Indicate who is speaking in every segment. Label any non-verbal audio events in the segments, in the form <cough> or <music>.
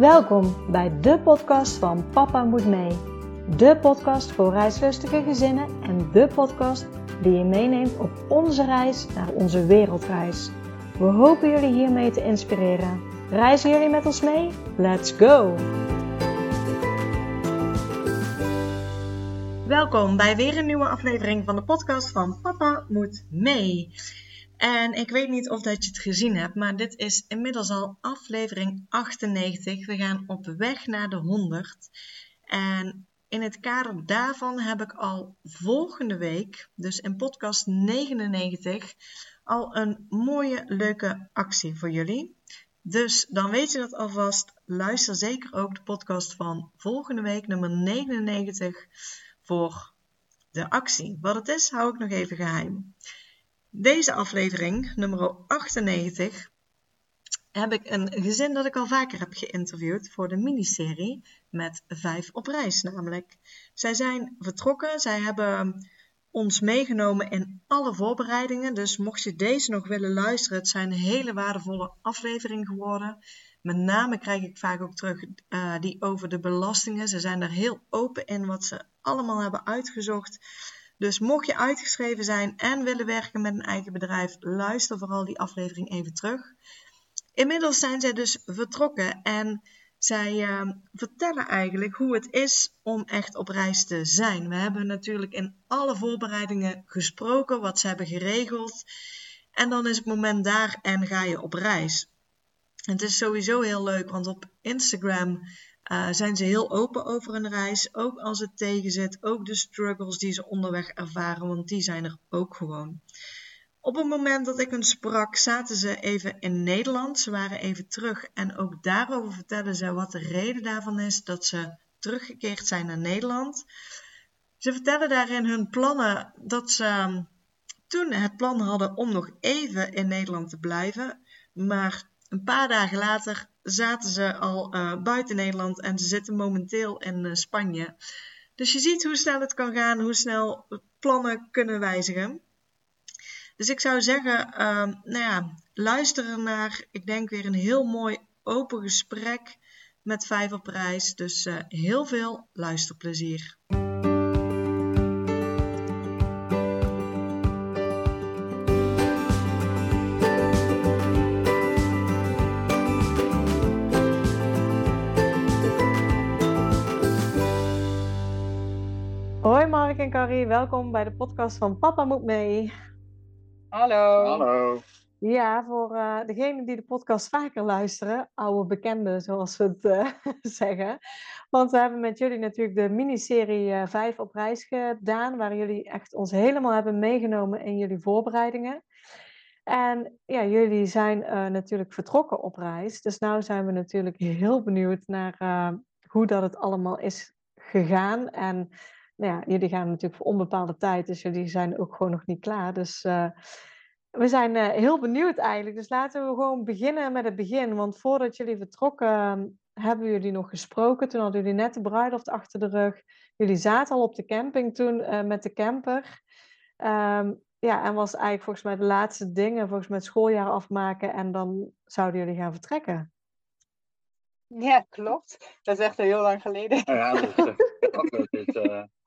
Speaker 1: Welkom bij de podcast van Papa Moet Mee. De podcast voor reislustige gezinnen en de podcast die je meeneemt op onze reis naar onze wereldreis. We hopen jullie hiermee te inspireren. Reizen jullie met ons mee? Let's go! Welkom bij weer een nieuwe aflevering van de podcast van Papa Moet Mee. En ik weet niet of dat je het gezien hebt, maar dit is inmiddels al aflevering 98. We gaan op weg naar de 100. En in het kader daarvan heb ik al volgende week, dus in podcast 99, al een mooie, leuke actie voor jullie. Dus dan weet je dat alvast. Luister zeker ook de podcast van volgende week, nummer 99, voor de actie. Wat het is, hou ik nog even geheim. Deze aflevering, nummer 98, heb ik een gezin dat ik al vaker heb geïnterviewd voor de miniserie met vijf op reis namelijk. Zij zijn vertrokken, zij hebben ons meegenomen in alle voorbereidingen. Dus mocht je deze nog willen luisteren, het zijn hele waardevolle afleveringen geworden. Met name krijg ik vaak ook terug uh, die over de belastingen. Ze zijn er heel open in wat ze allemaal hebben uitgezocht. Dus mocht je uitgeschreven zijn en willen werken met een eigen bedrijf, luister vooral die aflevering even terug. Inmiddels zijn zij dus vertrokken en zij uh, vertellen eigenlijk hoe het is om echt op reis te zijn. We hebben natuurlijk in alle voorbereidingen gesproken, wat ze hebben geregeld. En dan is het moment daar en ga je op reis. het is sowieso heel leuk, want op Instagram uh, zijn ze heel open over een reis. Ook als het tegenzit, ook de struggles die ze onderweg ervaren, want die zijn er ook gewoon. Op het moment dat ik hun sprak, zaten ze even in Nederland. Ze waren even terug en ook daarover vertellen ze wat de reden daarvan is dat ze teruggekeerd zijn naar Nederland. Ze vertellen daarin hun plannen dat ze um, toen het plan hadden om nog even in Nederland te blijven, maar een paar dagen later zaten ze al uh, buiten Nederland en ze zitten momenteel in uh, Spanje. Dus je ziet hoe snel het kan gaan, hoe snel plannen kunnen wijzigen. Dus ik zou zeggen, uh, nou ja, luister naar, ik denk weer een heel mooi open gesprek met reis. Dus uh, heel veel luisterplezier. Welkom bij de podcast van Papa Moet Mee.
Speaker 2: Hallo.
Speaker 3: Hallo.
Speaker 1: Ja, voor uh, degenen die de podcast vaker luisteren, oude bekenden zoals we het uh, <laughs> zeggen. Want we hebben met jullie natuurlijk de miniserie uh, 5 op reis gedaan, waar jullie echt ons helemaal hebben meegenomen in jullie voorbereidingen. En ja, jullie zijn natuurlijk vertrokken op reis. Dus nu zijn we natuurlijk heel benieuwd naar hoe dat het allemaal is gegaan. En ja, jullie gaan natuurlijk voor onbepaalde tijd, dus jullie zijn ook gewoon nog niet klaar. Dus uh, we zijn uh, heel benieuwd eigenlijk. Dus laten we gewoon beginnen met het begin. Want voordat jullie vertrokken, hebben jullie nog gesproken. Toen hadden jullie net de bruiloft achter de rug. Jullie zaten al op de camping toen uh, met de camper. Um, ja, en was eigenlijk volgens mij de laatste dingen, volgens mij het schooljaar afmaken. En dan zouden jullie gaan vertrekken.
Speaker 2: Ja, klopt. Dat is echt heel lang geleden.
Speaker 3: Ja, dat is, uh, <laughs>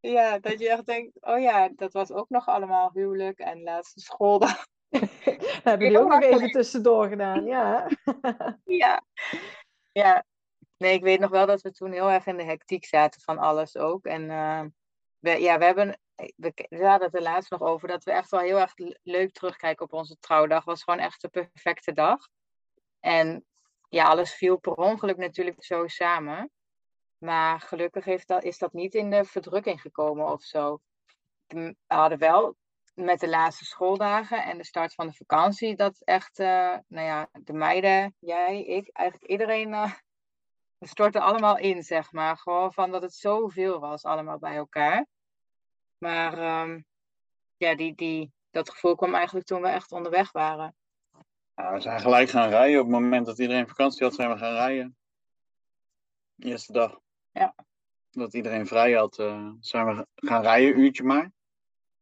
Speaker 2: ja, dat je echt denkt, oh ja, dat was ook nog allemaal huwelijk en laatste schooldag. <laughs>
Speaker 1: Hebben jullie ook nog even tussendoor gedaan, ja. <laughs>
Speaker 2: ja. Ja. Nee, ik weet nog wel dat we toen heel erg in de hectiek zaten van alles ook. En uh, we, ja, we hebben, we, we hadden het er laatst nog over, dat we echt wel heel erg leuk terugkijken op onze trouwdag. Was gewoon echt de perfecte dag. En ja, alles viel per ongeluk natuurlijk zo samen. Maar gelukkig heeft dat, is dat niet in de verdrukking gekomen of zo. We hadden wel met de laatste schooldagen en de start van de vakantie dat echt, uh, nou ja, de meiden, jij, ik, eigenlijk iedereen uh, stortte allemaal in, zeg maar. Gewoon van dat het zoveel was allemaal bij elkaar. Maar um, ja, die, die, dat gevoel kwam eigenlijk toen we echt onderweg waren.
Speaker 3: We zijn gelijk gaan rijden. Op het moment dat iedereen vakantie had, zijn we gaan rijden. De eerste dag.
Speaker 2: Ja.
Speaker 3: Dat iedereen vrij had, uh, zijn we gaan rijden, een uurtje maar.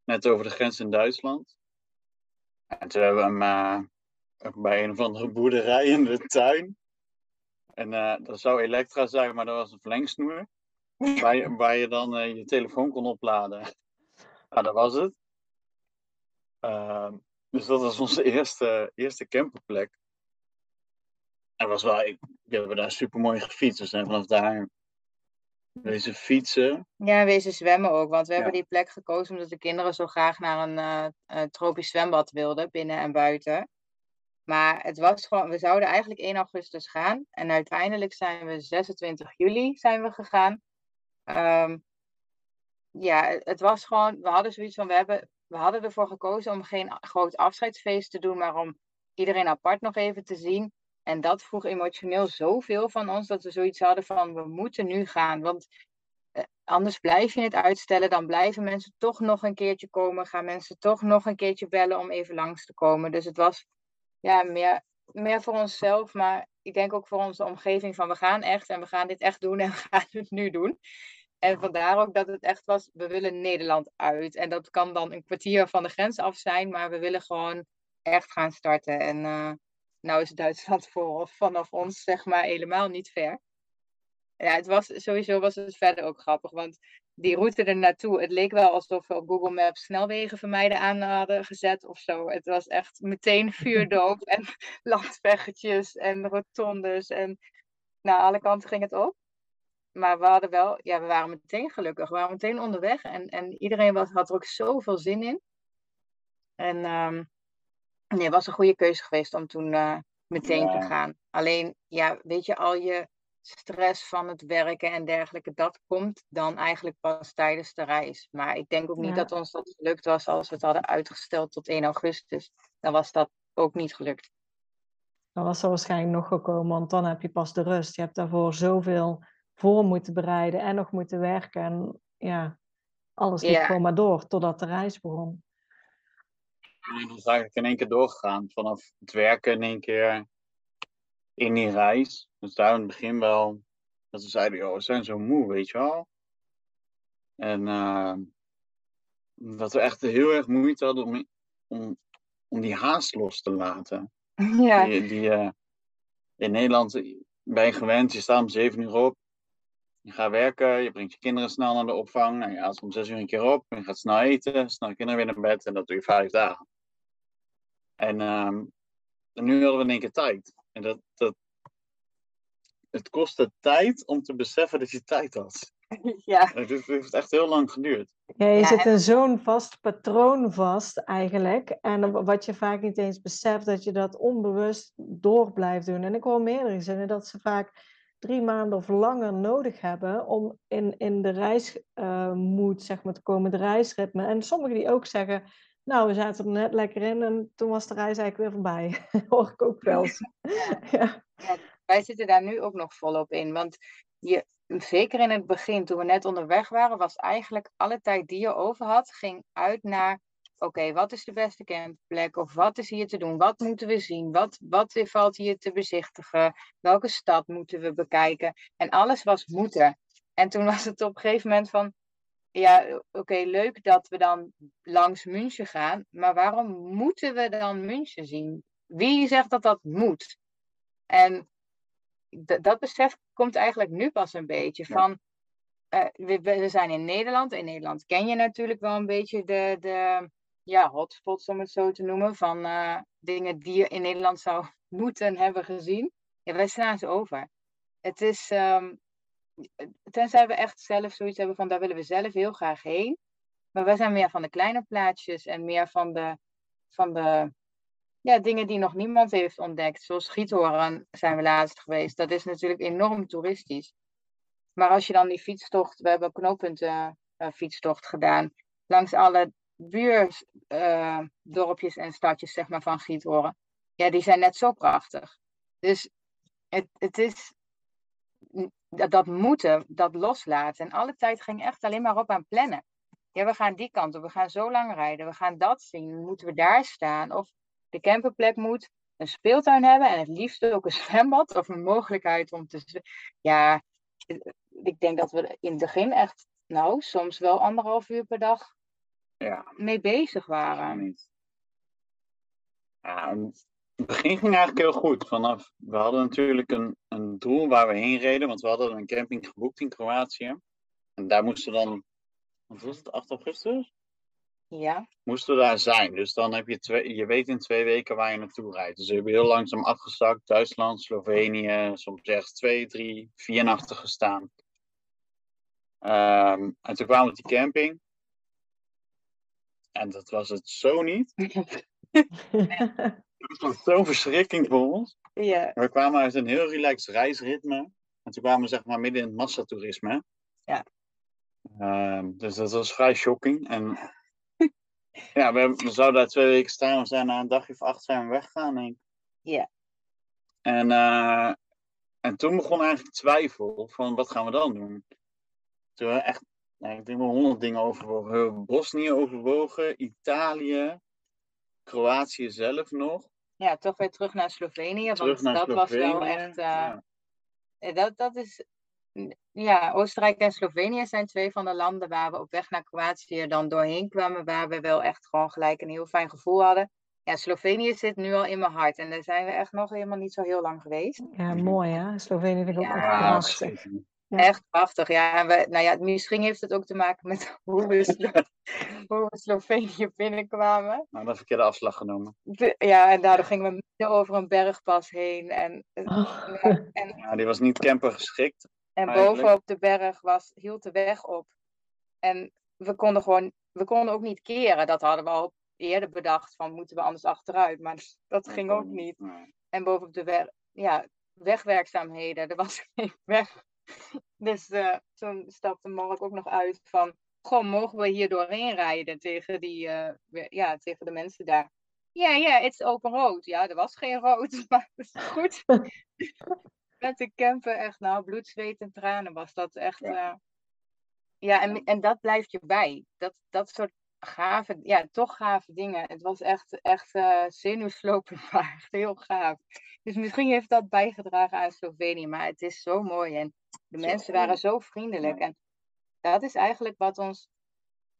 Speaker 3: Net over de grens in Duitsland. En toen hebben we hem uh, bij een of andere boerderij in de tuin. En uh, dat zou Elektra zijn, maar dat was een verlengsnoer. waar, je, dan je telefoon kon opladen. Nou, dat was het. Uh, dus dat was onze eerste, eerste camperplek. En was wel, ik, we hebben daar super mooi gefietst. We zijn vanaf daar wezen fietsen.
Speaker 2: Ja, wezen zwemmen ook. Want we ja. hebben die plek gekozen omdat de kinderen zo graag naar een uh, tropisch zwembad wilden, binnen en buiten. Maar het was gewoon, we zouden eigenlijk 1 augustus gaan. En uiteindelijk zijn we 26 juli zijn we gegaan. Um, ja, het was gewoon, we hadden zoiets van, we, hebben, we hadden ervoor gekozen om geen groot afscheidsfeest te doen, maar om iedereen apart nog even te zien. En dat vroeg emotioneel zoveel van ons dat we zoiets hadden van, we moeten nu gaan. Want eh, anders blijf je het uitstellen, dan blijven mensen toch nog een keertje komen, gaan mensen toch nog een keertje bellen om even langs te komen. Dus het was ja, meer, meer voor onszelf, maar ik denk ook voor onze omgeving van we gaan echt en we gaan dit echt doen en we gaan het nu doen. En vandaar ook dat het echt was, we willen Nederland uit. En dat kan dan een kwartier van de grens af zijn, maar we willen gewoon echt gaan starten. En uh, nou is Duitsland <laughs> voor, vanaf ons zeg maar helemaal niet ver. Ja, het was, sowieso was het verder ook grappig, want die route er naartoe, het leek wel alsof we op Google Maps snelwegen vermijden aan hadden gezet of zo. Het was echt meteen <laughs> vuurdoof en <laughs> landweggetjes en rotondes en naar alle kanten ging het op. Maar we hadden wel, ja, we waren meteen gelukkig. We waren meteen onderweg en, en iedereen was, had er ook zoveel zin in. En um, nee, het was een goede keuze geweest om toen uh, meteen ja. te gaan. Alleen, ja, weet je, al je stress van het werken en dergelijke, dat komt dan eigenlijk pas tijdens de reis. Maar ik denk ook niet ja. dat ons dat gelukt was als we het hadden uitgesteld tot 1 augustus. Dan was dat ook niet gelukt.
Speaker 1: Dan was er waarschijnlijk nog gekomen, want dan heb je pas de rust. Je hebt daarvoor zoveel voor moeten bereiden en nog moeten werken. En ja, alles liep ja. gewoon maar door totdat de reis begon.
Speaker 3: En dat is eigenlijk in één keer doorgegaan. Vanaf het werken in één keer in die reis. Dus daar in het begin wel, dat ze zeiden, joh, we zijn zo moe, weet je wel. En uh, dat we echt heel erg moeite hadden om, om, om die haast los te laten. <laughs>
Speaker 2: Ja.
Speaker 3: Die, die uh, in Nederland ben je gewend, je staat om zeven uur op. Je gaat werken, je brengt je kinderen snel naar de opvang. Nou, je gaat om zes uur een keer op, je gaat snel eten, snel kinderen weer naar bed en dat doe je vijf dagen. En, uh, en nu hadden we in één keer tijd. En dat, dat, het kostte tijd om te beseffen dat je tijd had. <laughs>
Speaker 2: Ja.
Speaker 3: Het heeft echt heel lang geduurd.
Speaker 1: Ja, je ja, zit in zo'n vast patroon vast eigenlijk. En wat je vaak niet eens beseft, dat je dat onbewust door blijft doen. En ik hoor meerdere zinnen dat ze vaak drie maanden of langer nodig hebben om in, in de reismoed uh, zeg maar, te komen, de reisritme. En sommigen die ook zeggen, nou, we zaten er net lekker in en toen was de reis eigenlijk weer voorbij. <laughs> hoor ik ook wel eens. <laughs> <laughs>
Speaker 2: ja. ja. wij zitten daar nu ook nog volop in. Want je, zeker in het begin, toen we net onderweg waren, was eigenlijk alle tijd die je over had, ging uit naar oké, okay, wat is de beste campplek? Of wat is hier te doen? Wat moeten we zien? Wat, wat valt hier te bezichtigen? Welke stad moeten we bekijken? En alles was moeten. En toen was het op een gegeven moment van, ja, oké, okay, leuk dat we dan langs München gaan, maar waarom moeten we dan München zien? Wie zegt dat dat moet? En dat besef komt eigenlijk nu pas een beetje van, uh, we, we, zijn in Nederland. In Nederland ken je natuurlijk wel een beetje de, de ja, hotspots, om het zo te noemen, van uh, dingen die je in Nederland zou <laughs> moeten hebben gezien. Ja, wij slaan ze over. Het is, um, tenzij we echt zelf zoiets hebben van, daar willen we zelf heel graag heen. Maar wij zijn meer van de kleine plaatjes en meer van de, van de ja, dingen die nog niemand heeft ontdekt. Zoals Giethoorn zijn we laatst geweest. Dat is natuurlijk enorm toeristisch. Maar als je dan die fietstocht, we hebben knooppunten uh, fietstocht gedaan. Langs alle buurdorpjes uh, en stadjes zeg maar, van Giethoorn. Ja, die zijn net zo prachtig. Dus het, het is dat, dat moeten, dat loslaten. En alle tijd ging echt alleen maar op aan plannen. Ja, we gaan die kant op, we gaan zo lang rijden, we gaan dat zien, moeten we daar staan? Of de camperplek moet een speeltuin hebben en het liefst ook een zwembad of een mogelijkheid om te. Ja, ik denk dat we in het begin echt, nou, soms wel anderhalf uur per dag
Speaker 3: ja.
Speaker 2: mee bezig waren.
Speaker 3: Ja, Het begin ging eigenlijk heel goed. Vanaf, we hadden natuurlijk een, een doel waar we heen reden, want we hadden een camping geboekt in Kroatië. En daar moesten we dan, wat was het, 8 augustus?
Speaker 2: Ja,
Speaker 3: Moesten we daar zijn. Dus dan heb je twee, je weet in twee weken waar je naartoe rijdt. Dus we hebben heel langzaam afgezakt. Duitsland, Slovenië, soms ergens twee, drie, vier nachten gestaan. Ehm, en toen kwamen we op die camping. En dat was het zo niet. <laughs> <laughs> Het was zo'n verschrikking voor ons.
Speaker 2: ja,
Speaker 3: We kwamen uit een heel relaxed reisritme. En toen kwamen we zeg maar midden in het massatoerisme.
Speaker 2: Ja.
Speaker 3: Ehm, dus dat was vrij shocking. En <laughs> ja, we, zouden daar twee weken staan. We zijn na een dagje of acht zijn we denk ik.
Speaker 2: Ja.
Speaker 3: En, eh, en toen begon eigenlijk twijfel van wat gaan we dan doen. Toen we echt, nou, ik denk wel honderd dingen overwogen. We hebben Bosnië overwogen, Italië, Kroatië zelf nog.
Speaker 2: Ja, toch weer terug naar Slovenië.
Speaker 3: Terug
Speaker 2: Want
Speaker 3: naar
Speaker 2: dat was wel echt. eh,
Speaker 3: Ja.
Speaker 2: eh, dat, dat is. Ja, Oostenrijk en Slovenië zijn twee van de landen waar we op weg naar Kroatië dan doorheen kwamen. Waar we wel echt gewoon gelijk een heel fijn gevoel hadden. Ja, Slovenië zit nu al in mijn hart. En daar zijn we echt nog helemaal niet zo heel lang geweest.
Speaker 4: Ja, mooi hè. Slovenië vind ik ook
Speaker 2: Ja,
Speaker 4: echt prachtig. Ja.
Speaker 2: Echt prachtig. Ja, en we, nou ja, misschien heeft het ook te maken met <laughs> hoe we, Slo- hoe we Slovenië binnenkwamen.
Speaker 3: Nou, de verkeerde afslag genomen.
Speaker 2: De- ja, en daardoor gingen we midden over een bergpas heen. En,
Speaker 4: Oh.
Speaker 2: ja, en,
Speaker 3: Ja, die was niet camper geschikt.
Speaker 2: en
Speaker 3: Eigenlijk.
Speaker 2: bovenop de berg was, hield de weg op. En we konden gewoon, we konden ook niet keren. Dat hadden we al eerder bedacht, van moeten we anders achteruit. Maar dat ging ook niet.
Speaker 3: Nee.
Speaker 2: En bovenop de weg, ja, wegwerkzaamheden, er was <laughs> geen weg. <laughs> Dus eh, toen stapte Mark ook nog uit van, goh, mogen we hier doorheen rijden tegen, die, eh, ja, tegen de mensen daar. Ja, ja, it's open road. Ja, er was geen rood, <laughs> maar dat is goed. <laughs> Met de camper echt, nou, bloed, zweet en tranen was dat echt.
Speaker 3: Ja.
Speaker 2: Ja, ja en, en dat blijft je bij. Dat, dat soort gave, ja, toch gave dingen. Het was echt, echt eh zenuwslopend, maar echt heel gaaf. Dus misschien heeft dat bijgedragen aan Slovenië, maar het is zo mooi. En de
Speaker 3: Zo
Speaker 2: mensen waren zo vriendelijk. En dat is eigenlijk wat ons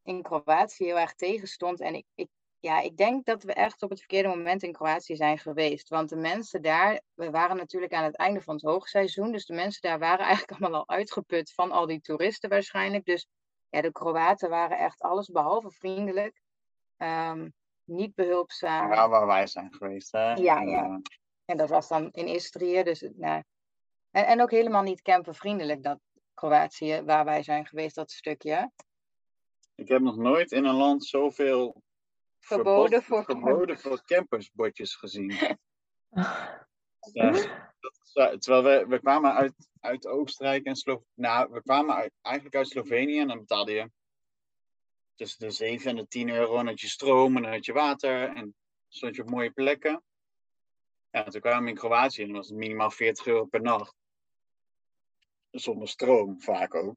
Speaker 2: in Kroatië heel erg tegenstond. En ik, ik, ja, ik denk dat we echt op het verkeerde moment in Kroatië zijn geweest. Want de mensen daar, we waren natuurlijk aan het einde van het hoogseizoen. Dus de mensen daar waren <laughs> eigenlijk allemaal al uitgeput van al die toeristen waarschijnlijk. Dus ja, de Kroaten waren echt alles behalve vriendelijk. Ehm, niet behulpzaam.
Speaker 3: Ja, waar wij zijn geweest. Hè?
Speaker 2: Ja, ja. En dat was dan in Istrië. Dus, nou, en, en ook helemaal niet campervriendelijk, dat Kroatië, waar wij zijn geweest, dat stukje.
Speaker 3: ik heb nog nooit in een land zoveel
Speaker 2: Verboden
Speaker 3: verbod-
Speaker 2: voor
Speaker 3: verboden voor campersbordjes gezien. <laughs> Ja, dat terwijl we, we kwamen uit, uit Oostenrijk en Slovenië. Nou, we kwamen uit, eigenlijk uit Slovenië en dan betaalde je tussen de 7 en de 10 euro. En had je stroom en dan had je water en stond je op mooie plekken. Ja, toen kwamen we in Kroatië en was het minimaal 40 euro per nacht. Zonder stroom vaak ook.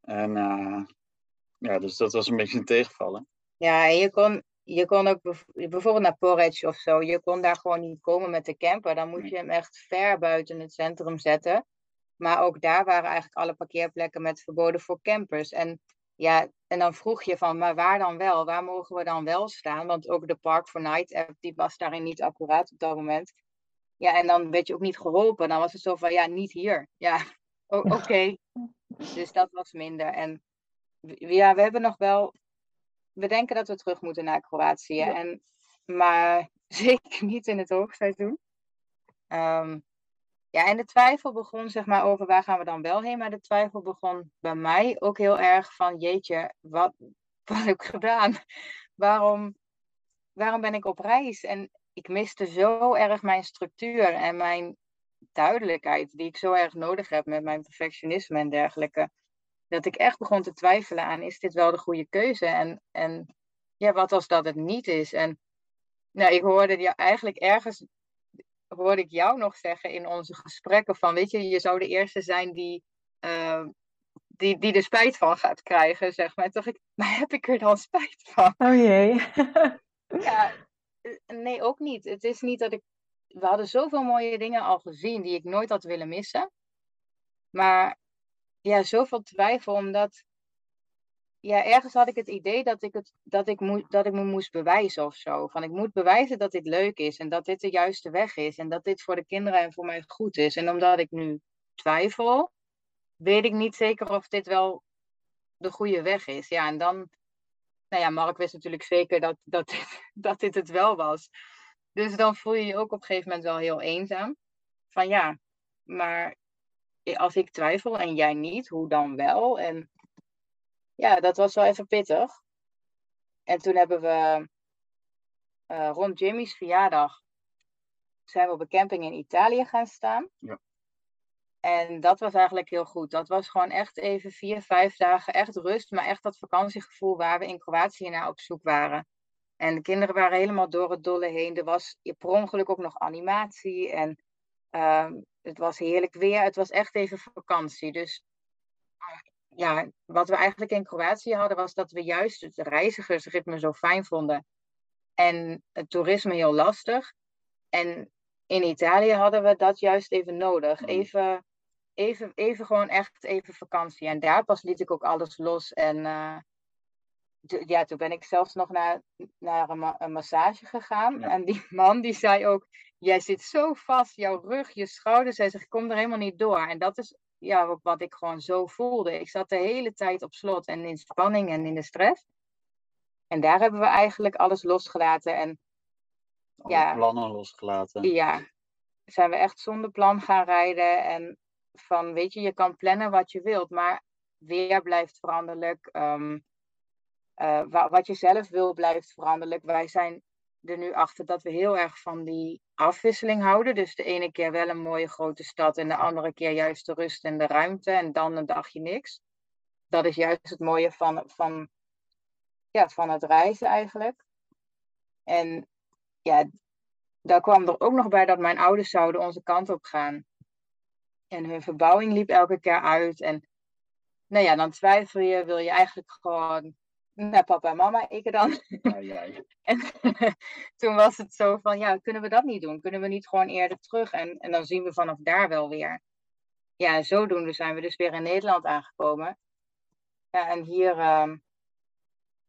Speaker 3: En eh, ja, dus dat was een beetje een tegenvallen.
Speaker 2: Ja, en je kon, je kon ook bijvoorbeeld naar Porridge of zo. Je kon daar gewoon niet komen met de camper. Dan moet je hem echt ver buiten het centrum zetten. Maar ook daar waren eigenlijk alle parkeerplekken met verboden voor campers. En ja, en dan vroeg je van, maar waar dan wel? Waar mogen we dan wel staan? Want ook de Park for Night app, die was daarin niet accuraat op dat moment. Ja, en dan werd je ook niet geholpen. Dan was het zo van, ja, niet hier. Ja, oké. Dus dat was minder. En ja, we hebben nog wel we denken dat we terug moeten naar Kroatië.
Speaker 4: Ja.
Speaker 2: En, maar <laughs> zeker niet in het hoogseizoen. Ehm, ja, en de twijfel begon zeg maar over waar gaan we dan wel heen. Maar de twijfel begon bij mij ook heel erg van jeetje, wat, <laughs> wat heb ik gedaan? Waarom, waarom ben ik op reis? En ik miste zo erg mijn structuur en mijn duidelijkheid die ik zo erg nodig heb met mijn perfectionisme en dergelijke dat ik echt begon te twijfelen aan, is dit wel de goede keuze? En, en ja, wat als dat het niet is? En nou, ik hoorde ja, eigenlijk ergens, hoorde ik jou nog zeggen in onze gesprekken van, weet je, je zou de eerste zijn die, eh, die, die er spijt van gaat krijgen, zeg maar. Toen dacht ik, <laughs> maar heb ik er dan spijt van?
Speaker 4: Oh jee. <laughs>
Speaker 2: Ja, eh, nee, ook niet. Het is niet dat ik. We hadden zoveel mooie dingen al gezien die ik nooit had willen missen. Maar ja, zoveel twijfel, omdat ja, ergens had ik het idee dat ik, het, dat, ik moe, dat ik me moest bewijzen of zo. Van ik moet bewijzen dat dit leuk is en dat dit de juiste weg is en dat dit voor de kinderen en voor mij goed is. En omdat ik nu twijfel, weet ik niet zeker of dit wel de goede weg is. Ja, en dan, nou ja, Mark wist natuurlijk zeker dat, dat, dit, <laughs> dat dit het wel was. Dus dan voel je je ook op een gegeven moment wel heel eenzaam. Van ja, maar als ik twijfel en jij niet, hoe dan wel? En ja, dat was wel even pittig. En toen hebben we uh, rond Jimmy's verjaardag zijn we op een camping in Italië gaan staan.
Speaker 3: Ja.
Speaker 2: En dat was eigenlijk heel goed. Dat was gewoon echt even vier, vijf dagen echt rust, maar echt dat vakantiegevoel waar we in Kroatië naar op zoek waren. En de kinderen waren helemaal door het dolle heen. Er was per ongeluk ook nog animatie en uh, het was heerlijk weer. Het was echt even vakantie. Dus ja, wat we eigenlijk in Kroatië hadden, was dat we juist het reizigersritme zo fijn vonden. En het toerisme heel lastig. En in Italië hadden we dat juist even nodig.
Speaker 3: Mm.
Speaker 2: Even, even, even gewoon echt even vakantie. En daar pas liet ik ook alles los. En uh, ja, toen ben ik zelfs nog naar, naar een, ma een massage gegaan.
Speaker 3: Ja.
Speaker 2: En die man die zei ook, jij zit zo vast, jouw rug, je schouders. Hij zegt, ik kom er helemaal niet door. En dat is ja, wat ik gewoon zo voelde. Ik zat de hele tijd op slot en in spanning en in de stress. En daar hebben we eigenlijk alles losgelaten. En
Speaker 3: Alle
Speaker 2: Ja.
Speaker 3: plannen losgelaten.
Speaker 2: ja, zijn we echt zonder plan gaan rijden. En van, weet je, je kan plannen wat je wilt, maar weer blijft veranderlijk. Ehm, eh, wa- wat je zelf wil blijft veranderlijk. Wij zijn er nu achter dat we heel erg van die afwisseling houden. Dus de ene keer wel een mooie grote stad en de andere keer juist de rust en de ruimte en dan een dagje niks. Dat is juist het mooie van, van, ja, van het reizen eigenlijk. En ja, daar kwam er ook nog bij dat mijn ouders zouden onze kant op gaan. En hun verbouwing liep elke keer uit. En nou ja, dan twijfel je, wil je eigenlijk gewoon naar papa en mama, ik dan.
Speaker 3: Ai. <laughs>
Speaker 2: En <laughs> toen was het zo van, ja, kunnen we dat niet doen? Kunnen we niet gewoon eerder terug? En, en dan zien we vanaf daar wel weer. Ja, en zodoende zijn we dus weer in Nederland aangekomen. Ja, en hier, ehm,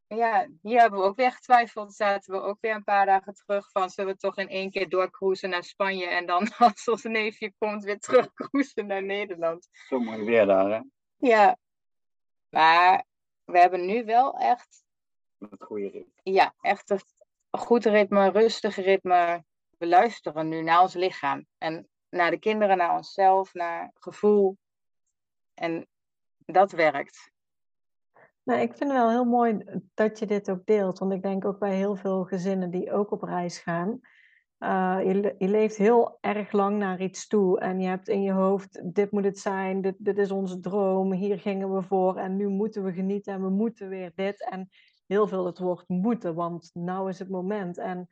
Speaker 2: ja, hier hebben we ook weer getwijfeld. Zaten we ook weer een paar dagen terug van, zullen we toch in één keer doorcruisen naar Spanje? En dan <laughs> als ons neefje komt, weer terugcruisen naar Nederland.
Speaker 3: Zo mooi weer daar, hè?
Speaker 2: Ja, maar we hebben nu wel echt
Speaker 3: Met goede rit.
Speaker 2: ja, echt een goed ritme, rustig ritme. We luisteren nu naar ons lichaam. En naar de kinderen, naar onszelf, naar gevoel. En dat werkt.
Speaker 4: Nou, ik vind het wel heel mooi dat je dit ook deelt. Want ik denk ook bij heel veel gezinnen die ook op reis gaan. Eh, je, je leeft heel erg lang naar iets toe. En je hebt in je hoofd, dit moet het zijn, dit, dit is onze droom, hier gingen we voor. En nu moeten we genieten en we moeten weer dit. En heel veel het woord moeten, want nou is het moment. En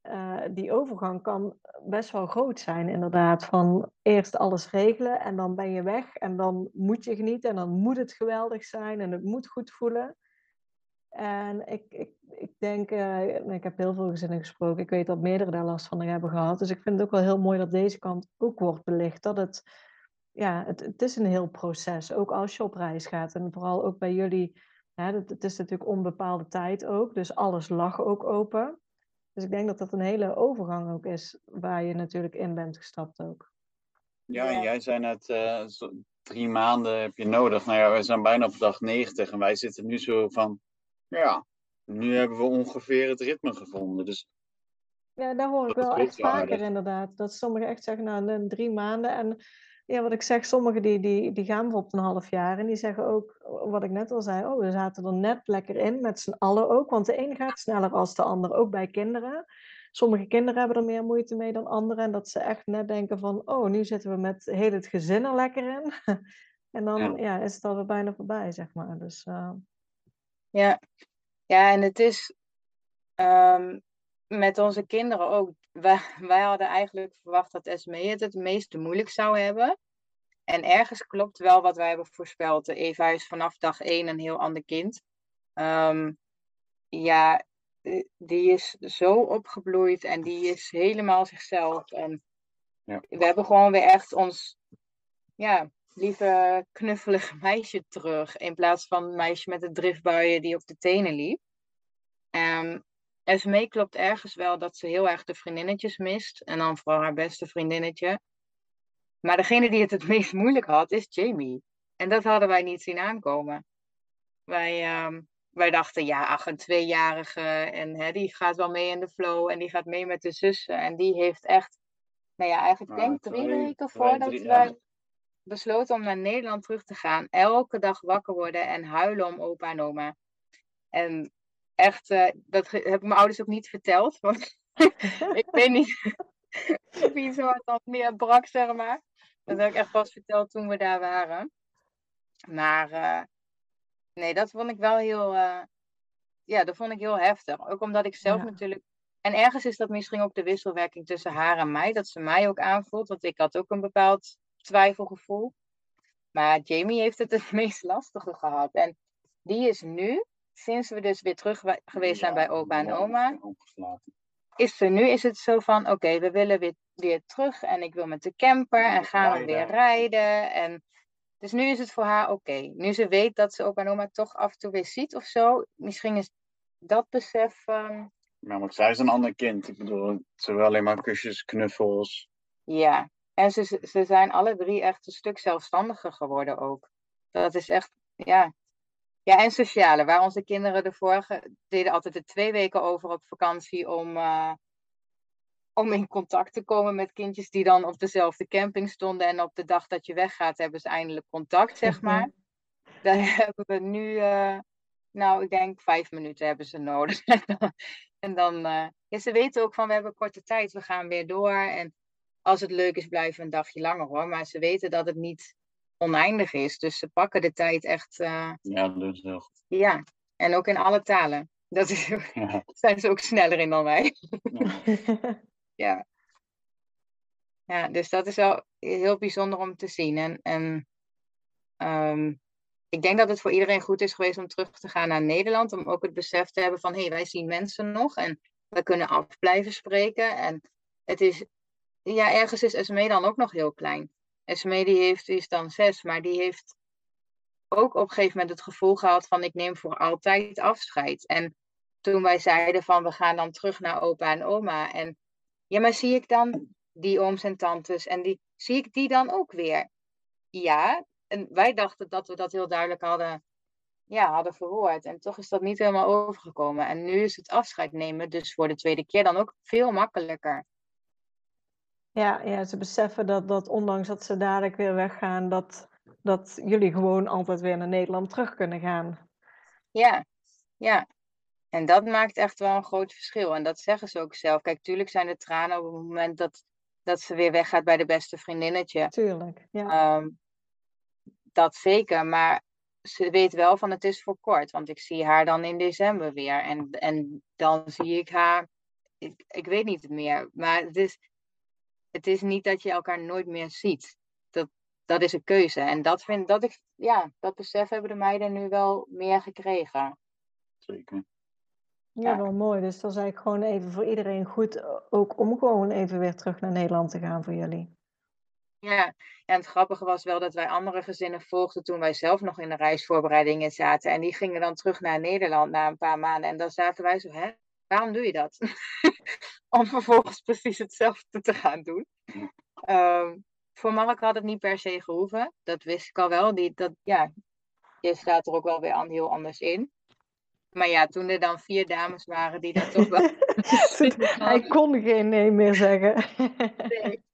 Speaker 4: eh, die overgang kan best wel groot zijn, inderdaad. Van eerst alles regelen en dan ben je weg en dan moet je genieten en dan moet het geweldig zijn en het moet goed voelen. En ik, ik, ik denk, eh, ik heb heel veel gezinnen gesproken. Ik weet dat meerdere daar last van hebben gehad. Dus ik vind het ook wel heel mooi dat deze kant ook wordt belicht. Dat het, ja, het, het is een heel proces. Ook als je op reis gaat. En vooral ook bij jullie. Hè, het, is natuurlijk onbepaalde tijd ook. Dus alles lag ook open. Dus ik denk dat dat een hele overgang ook is. Waar je natuurlijk in bent gestapt ook.
Speaker 3: Ja, en jij zei net, eh, drie maanden heb je nodig. Nou ja, we zijn bijna op dag 90 en wij zitten nu zo van, ja, nu hebben we ongeveer het ritme gevonden. Dus
Speaker 4: Ja, daar hoor ik
Speaker 3: Dat
Speaker 4: wel echt vaker
Speaker 3: aardig.
Speaker 4: inderdaad. Dat sommigen echt zeggen, nou, drie maanden. En ja, wat ik zeg, sommigen die, die, die gaan bijvoorbeeld een half jaar. En die zeggen ook, wat ik net al zei, oh, we zaten er net lekker in, met z'n allen ook. Want de een gaat sneller als de ander, ook bij kinderen. Sommige kinderen hebben er meer moeite mee dan anderen. En dat ze echt net denken van, oh, nu zitten we met heel het gezin er lekker in. <laughs> En dan
Speaker 3: Ja.
Speaker 4: ja. is het alweer bijna voorbij, zeg maar. Dus eh,
Speaker 2: Ja, ja en het is ehm, met onze kinderen ook. Wij, wij hadden eigenlijk verwacht dat Esme het het meest moeilijk zou hebben. En ergens klopt wel wat wij hebben voorspeld. Eva is vanaf dag één een heel ander kind. Ehm, ja, eh, die is zo opgebloeid en die is helemaal zichzelf. En
Speaker 3: Ja.
Speaker 2: we hebben gewoon weer echt ons, ja, lieve knuffelige <laughs> meisje terug. In plaats van het meisje met de driftbuien die op de tenen liep. Um, Esmee klopt ergens wel dat ze heel erg de vriendinnetjes mist. En dan vooral haar beste vriendinnetje. Maar degene die het het <laughs> meest moeilijk had, is Jamie. En dat hadden wij niet zien aankomen. Wij, um, wij dachten, ja, ach, een tweejarige. En hè, die gaat wel mee in de flow. En die gaat mee met de zussen. En die heeft echt, nou ja, eigenlijk
Speaker 3: Nou,
Speaker 2: denk drie
Speaker 3: twee-
Speaker 2: weken voordat
Speaker 3: drie,
Speaker 2: wij. Besloten om naar Nederland terug te gaan. Elke dag wakker worden en huilen om opa en oma. En echt, eh, dat heb ik mijn ouders ook niet verteld. <laughs> Want <laughs> ik weet niet <laughs> wie zo dan meer brak, zeg maar. Dat heb ik echt pas verteld toen we daar waren. Maar eh, nee, dat vond ik wel heel, eh, ja, dat vond ik heel heftig. Ook omdat ik zelf
Speaker 4: Ja.
Speaker 2: natuurlijk. En ergens is dat misschien ook de wisselwerking tussen haar en mij, dat ze mij ook aanvoelt. Want ik had ook een bepaald twijfelgevoel. Maar Jamie heeft het het <laughs> meest lastige gehad. En die is nu, sinds we dus weer terug geweest zijn bij opa en oma, is er nu is het zo van, oké, we willen weer, weer terug en ik wil met de camper en gaan we weer
Speaker 3: Rijden.
Speaker 2: En dus nu is het voor haar oké. Nu ze weet dat ze opa en oma toch af en toe weer ziet of zo, misschien is dat besef, ehm,
Speaker 3: Ja, maar zij is een ander kind. Ik bedoel, ze wil alleen maar kusjes, knuffels.
Speaker 2: ja. En ze, ze- zijn alle drie echt een stuk zelfstandiger geworden ook. Dat is echt, ja. Ja, en socialer. Waar onze kinderen de vorige deden altijd de twee weken over op vakantie om, eh, om in contact te komen met kindjes die dan op dezelfde camping stonden. En op de dag dat je weggaat, hebben ze eindelijk contact, zeg maar. Daar <laughs> hebben we nu, eh, nou, ik denk vijf minuten hebben ze nodig. <laughs> en dan, eh, ja, ze weten ook van, we hebben korte tijd, we gaan weer door. En als het leuk is, blijven een dagje langer hoor. Maar ze weten dat het niet oneindig is. Dus ze pakken de tijd echt, eh,
Speaker 3: Ja, dus heel goed.
Speaker 2: ja. En ook in alle talen. Dat is,
Speaker 3: Ja. <laughs>
Speaker 2: zijn ze ook sneller in dan wij.
Speaker 3: Ja. <laughs>
Speaker 2: Ja. Ja, dus dat is wel heel bijzonder om te zien. En, en ehm, ik denk dat het voor iedereen goed is geweest om terug te gaan naar Nederland. Om ook het besef te hebben van, hé, hey, wij zien mensen nog. En we kunnen af blijven spreken. En het is, ja, ergens is Esmee dan ook nog heel klein. Esmee die heeft, is dan zes, maar die heeft ook op een gegeven moment het gevoel gehad van, ik neem voor altijd afscheid. En toen wij zeiden van, we gaan dan terug naar opa en oma. En ja, maar zie ik dan die ooms en tantes en die, zie ik die dan ook weer? Ja, en wij dachten dat we dat heel duidelijk hadden, ja, hadden verwoord. En toch is dat niet helemaal overgekomen. En nu is het afscheid nemen, dus voor de tweede keer dan ook veel makkelijker.
Speaker 4: Ja, ja, ze beseffen dat, dat ondanks dat ze dadelijk weer weggaan, dat, dat jullie gewoon altijd weer naar Nederland terug kunnen gaan.
Speaker 2: Ja, ja. En dat maakt echt wel een groot verschil. En dat zeggen ze ook zelf. Kijk, tuurlijk zijn er tranen op het moment dat, dat ze weer weggaat bij de beste vriendinnetje.
Speaker 4: Tuurlijk, ja.
Speaker 2: Ehm, dat zeker, maar ze weet wel van het is voor kort, want ik zie haar dan in december weer. En, en dan zie ik haar, ik, ik weet niet meer, maar het is, het is niet dat je elkaar nooit meer ziet. Dat, dat is een keuze. En dat vind dat ik, ja, dat besef hebben de meiden nu wel meer gekregen.
Speaker 3: Zeker.
Speaker 4: Ja,
Speaker 2: Ja.
Speaker 4: wel mooi. Dus dat is eigenlijk gewoon even voor iedereen goed, eh, ook om gewoon even weer terug naar Nederland te gaan voor jullie.
Speaker 2: Ja, en het grappige was wel dat wij andere gezinnen volgden toen wij zelf nog in de reisvoorbereidingen zaten. En die gingen dan terug naar Nederland na een paar maanden. En dan zaten wij zo, hè, waarom doe je dat? <laughs> Om vervolgens precies hetzelfde te gaan doen. Ehm, voor Mark had het niet per se gehoeven. Dat wist ik al wel. Die, dat, ja, je staat er ook wel weer aan, heel anders in. Maar ja, toen er dan vier dames waren die dat toch wel... <laughs> <laughs>
Speaker 4: Hij kon geen nee meer zeggen.
Speaker 2: Nee.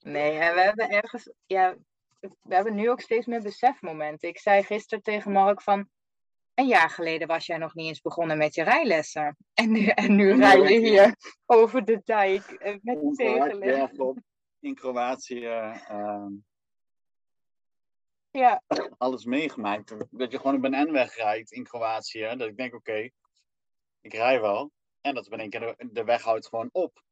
Speaker 2: Nee, en we hebben ergens, ja, we hebben nu ook steeds meer besefmomenten. Ik zei gisteren tegen Mark van, een jaar geleden was jij nog niet eens begonnen met je rijlessen. En nu, en nu rij je hier over de dijk eh, met
Speaker 3: bergop in Kroatië. ehm,
Speaker 2: Ja,
Speaker 3: alles meegemaakt. Dat je gewoon op een N-weg rijdt in Kroatië. Dat ik denk, oké, ik rij wel. En dat in één keer de, de weg houdt gewoon op.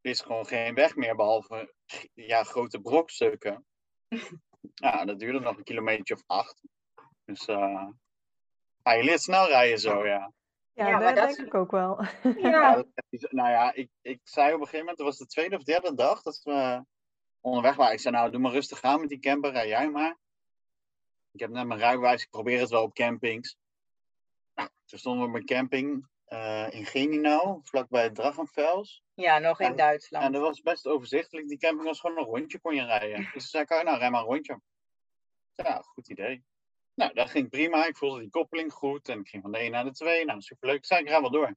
Speaker 3: Er is gewoon geen weg meer, behalve ja, grote brokstukken. <laughs> Ja, dat duurde nog een kilometer of acht. Dus eh ah, je leert snel rijden zo, ja.
Speaker 4: Ja, dat
Speaker 2: dat
Speaker 4: denk ik ook wel. <laughs>
Speaker 3: Ja, is nou ja, ik, ik zei op een gegeven moment, dat was de tweede of derde dag, dat we onderweg waren. Ik zei, nou, doe maar rustig aan met die camper, rij jij maar. Ik heb net mijn rijbewijs, ik probeer het wel op campings. Nou, <laughs> toen stonden we op een camping uh, in Genino, vlakbij Drachenfels.
Speaker 2: Ja, nog in
Speaker 3: En-
Speaker 2: Duitsland.
Speaker 3: En dat was best overzichtelijk. Die camping was gewoon een rondje, kon je rijden. Dus toen zei ik, nou, rij maar een rondje. Ja, goed idee. Nou, dat ging prima. Ik voelde die koppeling goed. En ik ging van de 1 naar de 2. Nou, superleuk. Ik zei, ik ga wel door.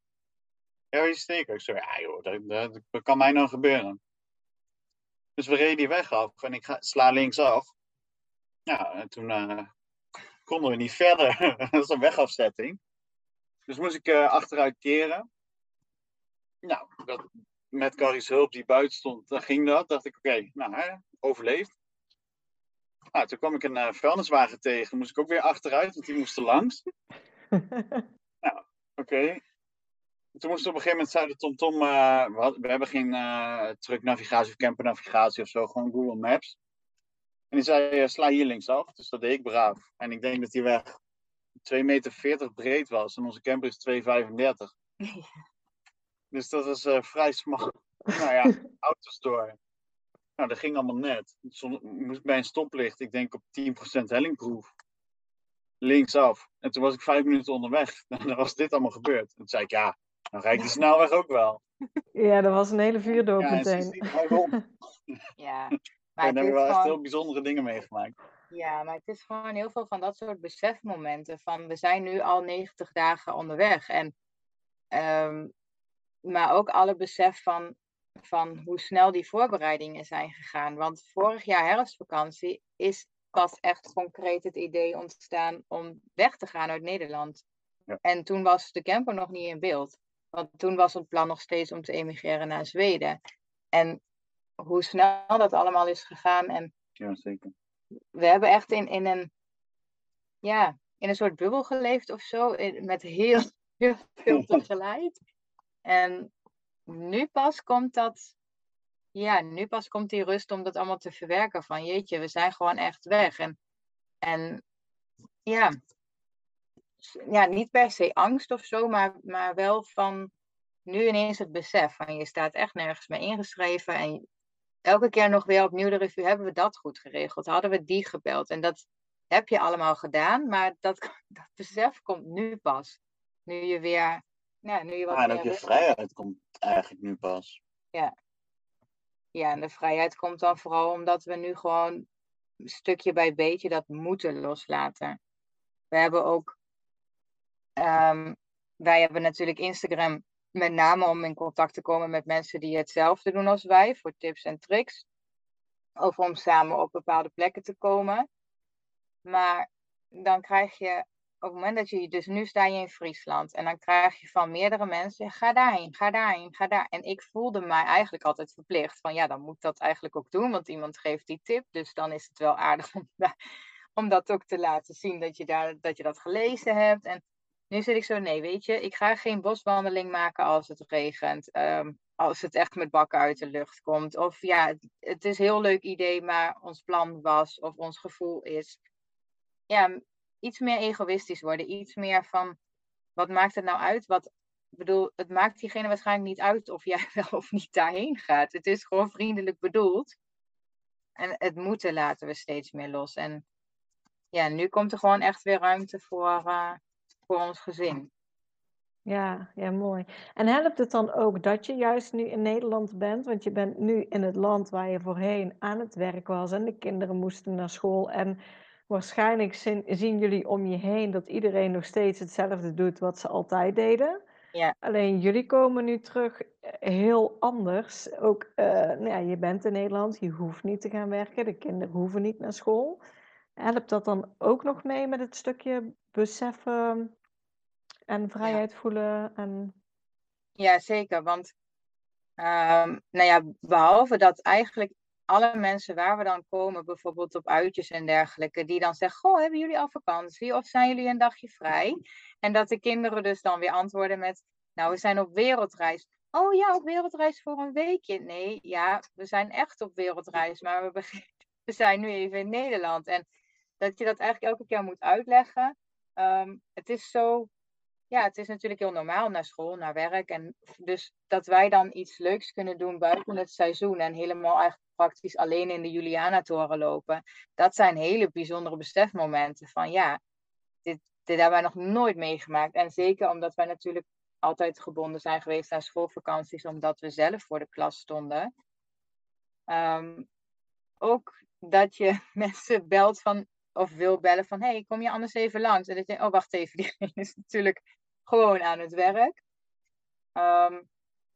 Speaker 3: Ja, je steken? Ik zei, ja joh, dat, kan mij nou gebeuren. Dus we reden die weg af. En ik ga, sla linksaf. Ja, en toen eh, konden we niet verder. <laughs> dat is een wegafzetting. Dus moest ik eh, achteruit keren. Nou, dat, met Carrie's hulp die buiten stond, dan ging dat. Dacht ik, oké, nou, hè, overleefd. Nou, toen kwam ik een eh, vuilniswagen tegen. Moest ik ook weer achteruit, want die moest er langs. <laughs> Oké. Toen moesten we op een gegeven moment zeiden TomTom, eh, we, had- we hebben geen eh trucknavigatie of campernavigatie of zo, gewoon Google Maps. En die zei, eh, sla hier linksaf. Dus dat deed ik braaf. En ik denk dat die weg 2,40 meter breed was en onze camper is 2,35. <laughs> Dus dat was vrij smal. nou ja, <laughs> auto's door. Nou, dat ging allemaal net. Zonder, moest bij een stoplicht, ik denk op 10% hellingproef. Linksaf. En toen was ik vijf minuten onderweg. En <laughs> dan was dit allemaal gebeurd. En toen zei ik, ja, dan rijd ik die snelweg ook wel.
Speaker 4: Ja, dat was een hele vuurdoop
Speaker 3: Ja, en
Speaker 4: meteen. <laughs>
Speaker 2: Ja, <laughs>
Speaker 3: En
Speaker 2: maar
Speaker 3: dan
Speaker 2: het
Speaker 3: hebben we wel echt heel bijzondere dingen meegemaakt.
Speaker 2: Ja, maar het is gewoon heel veel van dat soort besefmomenten. Van we zijn nu al 90 dagen onderweg. En, ehm, maar ook alle besef van, van hoe snel die voorbereidingen zijn gegaan. Want vorig jaar herfstvakantie is pas echt concreet het idee ontstaan om weg te gaan uit Nederland.
Speaker 3: Ja.
Speaker 2: En toen was de camper nog niet in beeld. Want toen was het plan nog steeds om te emigreren naar Zweden. En hoe snel dat allemaal is gegaan en
Speaker 3: Ja, zeker.
Speaker 2: we hebben echt in, in een ja, in een soort bubbel geleefd of zo, in- met heel, <laughs> heel veel <laughs> tegelijk. En nu pas komt dat, ja, nu pas komt die rust om dat allemaal te verwerken van jeetje, we zijn gewoon echt weg. En, en ja, ja, niet per se angst of zo, maar, maar wel van nu ineens het besef van je staat echt nergens meer ingeschreven en elke keer nog weer opnieuw de review, hebben we dat goed geregeld? Hadden we die gebeld? En dat heb je allemaal gedaan, maar dat, <laughs> dat besef komt nu pas. Nu je weer, ja, nu je wat
Speaker 3: Ja, en ook je vrijheid komt eigenlijk nu pas.
Speaker 2: Ja, en de vrijheid komt dan vooral omdat we nu gewoon stukje bij beetje dat moeten loslaten. We hebben ook, ehm, wij hebben natuurlijk Instagram met name om in contact te komen met mensen die hetzelfde doen als wij, voor tips en tricks. Of om samen op bepaalde plekken te komen. Maar dan krijg je, op het moment dat je, dus nu sta je in Friesland en dan krijg je van meerdere mensen, ga daarheen, ga daarheen, ga daar. En ik voelde mij eigenlijk altijd verplicht van ja, dan moet ik dat eigenlijk ook doen, want iemand geeft die tip. Dus dan is het wel aardig <laughs> om, da- om dat ook te laten zien dat je, daar, dat je dat gelezen hebt. En nu zit ik zo, nee, weet je, ik ga geen boswandeling maken als het regent. ehm, als het echt met bakken uit de lucht komt. Of ja, het, het is een heel leuk idee, maar ons plan was of ons gevoel is. Ja, iets meer egoïstisch worden. Iets meer van, wat maakt het nou uit? Wat, bedoel, het maakt diegene waarschijnlijk niet uit of jij <laughs> wel of niet daarheen gaat. Het is gewoon vriendelijk bedoeld. En het moeten laten we steeds meer los. En ja, nu komt er gewoon echt weer ruimte voor, eh, voor ons gezin.
Speaker 4: Ja, ja, mooi. En helpt het dan ook dat je juist nu in Nederland bent? Want je bent nu in het land waar je voorheen aan het werk was en de kinderen moesten naar school. En waarschijnlijk zien, zien jullie om je heen dat iedereen nog steeds hetzelfde doet wat ze altijd deden.
Speaker 2: Ja.
Speaker 4: Alleen jullie komen nu terug eh, heel anders. Ook, eh, nou ja, je bent in Nederland, je hoeft niet te gaan werken, de kinderen hoeven niet naar school. Helpt dat dan ook nog mee met het stukje beseffen en vrijheid voelen? En...
Speaker 2: Ja, zeker. Want ehm, nou ja, behalve dat eigenlijk alle mensen waar we dan komen, bijvoorbeeld op uitjes en dergelijke, die dan zeggen: Goh, hebben jullie al vakantie? Of zijn jullie een dagje vrij? En dat de kinderen dus dan weer antwoorden met: Nou, we zijn op wereldreis. Oh ja, op wereldreis voor een weekje. Nee, ja, we zijn echt op wereldreis, maar we, <laughs> we zijn nu even in Nederland. En dat je dat eigenlijk elke keer moet uitleggen. Ehm, het is zo ja, het is natuurlijk heel normaal naar school, naar werk. En dus dat wij dan iets leuks kunnen doen buiten het seizoen en helemaal eigenlijk praktisch alleen in de Juliana-toren lopen. Dat zijn hele bijzondere besefmomenten van ja, dit, hebben wij nog nooit meegemaakt. En zeker omdat wij natuurlijk altijd gebonden zijn geweest aan schoolvakanties, omdat we zelf voor de klas stonden. Ehm, ook dat je <laughs> mensen belt van, of wil bellen van, hey, kom je anders even langs? En dat je, oh, wacht even, <laughs> diegene is natuurlijk gewoon aan het werk. Ehm,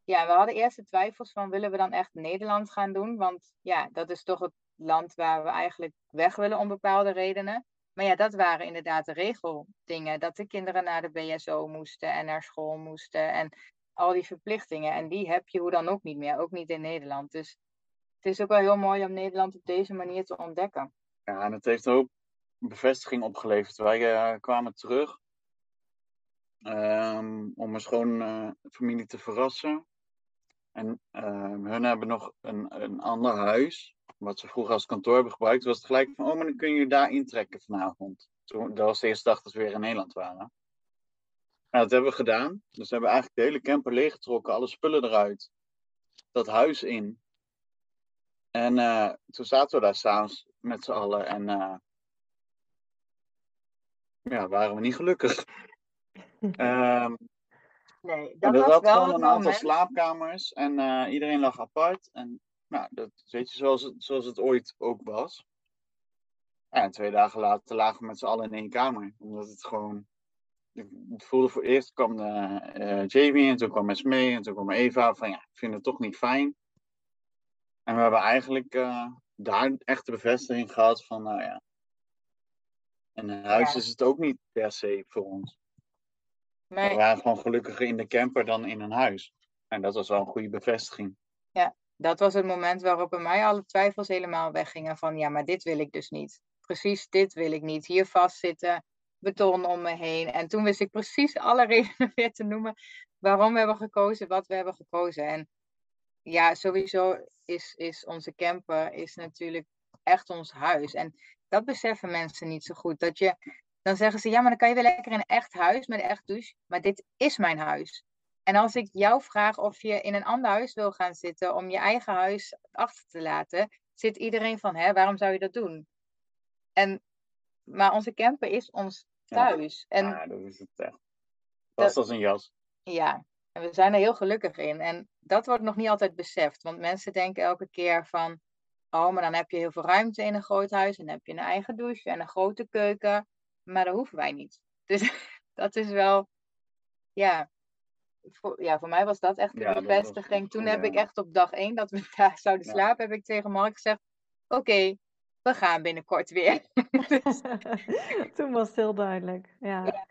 Speaker 2: ja, we hadden eerst twijfels van, willen we dan echt Nederland gaan doen? Want ja, dat is toch het land waar we eigenlijk weg willen om bepaalde redenen. Maar ja, dat waren inderdaad de regeldingen. Dat de kinderen naar de BSO moesten en naar school moesten. En al die verplichtingen. En die heb je hoe dan ook niet meer. Ook niet in Nederland. Dus het is ook wel heel mooi om Nederland op deze manier te ontdekken.
Speaker 3: Ja, en het heeft ook bevestiging opgeleverd. Wij uh, kwamen terug um, om mijn schoonfamilie uh, te verrassen. En uh, hun hebben nog een, een ander huis, wat ze vroeger als kantoor hebben gebruikt. was het gelijk van, oh, maar dan kun je daar intrekken vanavond. Toen, dat was de eerste dag dat we weer in Nederland waren. Nou, dat hebben we gedaan. Dus we hebben eigenlijk de hele camper leeggetrokken, alle spullen eruit. Dat huis in. En uh, toen zaten we daar s'avonds met z'n allen en ja, waren we niet gelukkig. um, <laughs>
Speaker 2: nee, dat, was wel
Speaker 3: gewoon een aantal slaapkamers en uh, iedereen lag apart. En nou, dat weet je zoals het, zoals het ooit ook was. En twee dagen later lagen we met z'n allen in één kamer. Omdat het gewoon. Het voelde voor eerst kwam de, Jamie en toen kwam Esmee en toen kwam Eva. Van ja, ik vind het toch niet fijn. En we hebben eigenlijk uh, daar echt de bevestiging gehad van, nou ja, een huis is het ook niet per se voor ons. Nee. We waren gewoon gelukkiger in de camper dan in een huis. En dat was wel een goede bevestiging.
Speaker 2: Ja, dat was het moment waarop bij mij alle twijfels helemaal weggingen van, ja, maar dit wil ik dus niet. Precies dit wil ik niet. Hier vastzitten, beton om me heen. En toen wist ik precies alle <laughs> redenen weer te noemen waarom we hebben gekozen wat we hebben gekozen. En ja, sowieso is, is onze camper is natuurlijk echt ons huis. En dat beseffen mensen niet zo goed. Dat je, dan zeggen ze, ja, maar dan kan je wel lekker in een echt huis met een echt douche. Maar dit is mijn huis. En als ik jou vraag of je in een ander huis wil gaan zitten om je eigen huis achter te laten, zit iedereen van, hè, waarom zou je dat doen? En, maar onze camper is ons thuis.
Speaker 3: Ja,
Speaker 2: en,
Speaker 3: ja dat is het echt. Pas als een jas.
Speaker 2: Ja, en we zijn er heel gelukkig in. En dat wordt nog niet altijd beseft. Want mensen denken elke keer van, oh, maar dan heb je heel veel ruimte in een groot huis. En dan heb je een eigen douche en een grote keuken. Maar dat hoeven wij niet. <laughs> Dus dat is wel, ja, voor, ja, voor mij was dat echt een bevestiging. Toen heb ik echt op dag één dat we <laughs> daar zouden slapen, heb ik tegen Mark gezegd, oké, we gaan binnenkort weer. <laughs>
Speaker 4: dus... Toen was het heel duidelijk, ja.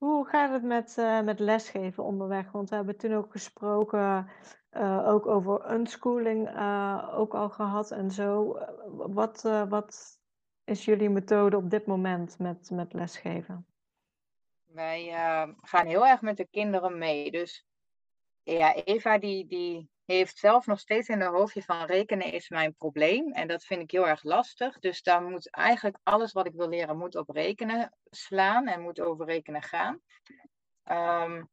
Speaker 4: Hoe gaat het met, uh, met lesgeven onderweg? Want we hebben toen ook gesproken, uh, ook over unschooling uh, ook al gehad en zo. Wat, wat is jullie methode op dit moment met, met lesgeven?
Speaker 2: Wij gaan heel erg met de kinderen mee. Dus ja, Eva die, die heeft zelf nog steeds in haar hoofdje van rekenen is mijn probleem. En dat vind ik heel erg lastig. Dus daar moet eigenlijk alles wat ik wil leren, moet op rekenen slaan en moet over rekenen gaan. Um,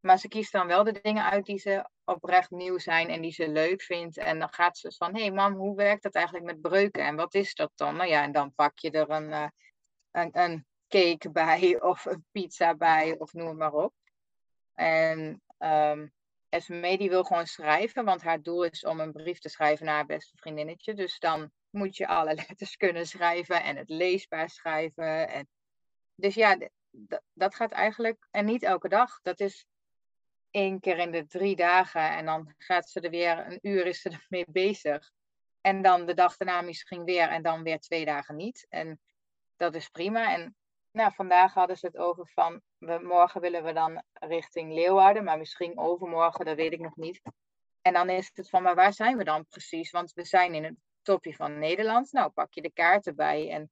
Speaker 2: maar ze kiest dan wel de dingen uit die ze oprecht nieuw zijn en die ze leuk vindt. En dan gaat ze van, hé hey mam, hoe werkt dat eigenlijk met breuken? En wat is dat dan? Nou ja, en dan pak je er een, uh, een, een cake <laughs> bij of een pizza bij of noem maar op. En um, Esme die wil gewoon schrijven, want haar doel is om een brief te schrijven naar haar beste vriendinnetje. Dus dan moet je alle <laughs> letters kunnen schrijven en het leesbaar schrijven. En... Dus ja, dat gaat eigenlijk, en niet elke dag. Dat is één keer in de drie dagen en dan gaat ze er weer, een uur is ze <laughs> ermee bezig. En dan de dag daarna misschien weer en dan weer twee dagen niet. En dat is prima. En nou, vandaag hadden ze het over van, we, morgen willen we dan richting Leeuwarden, maar misschien overmorgen, dat weet ik nog niet. En dan is het van, maar waar zijn we dan precies? Want we zijn in het topje van Nederland. Nou, pak je de kaarten bij en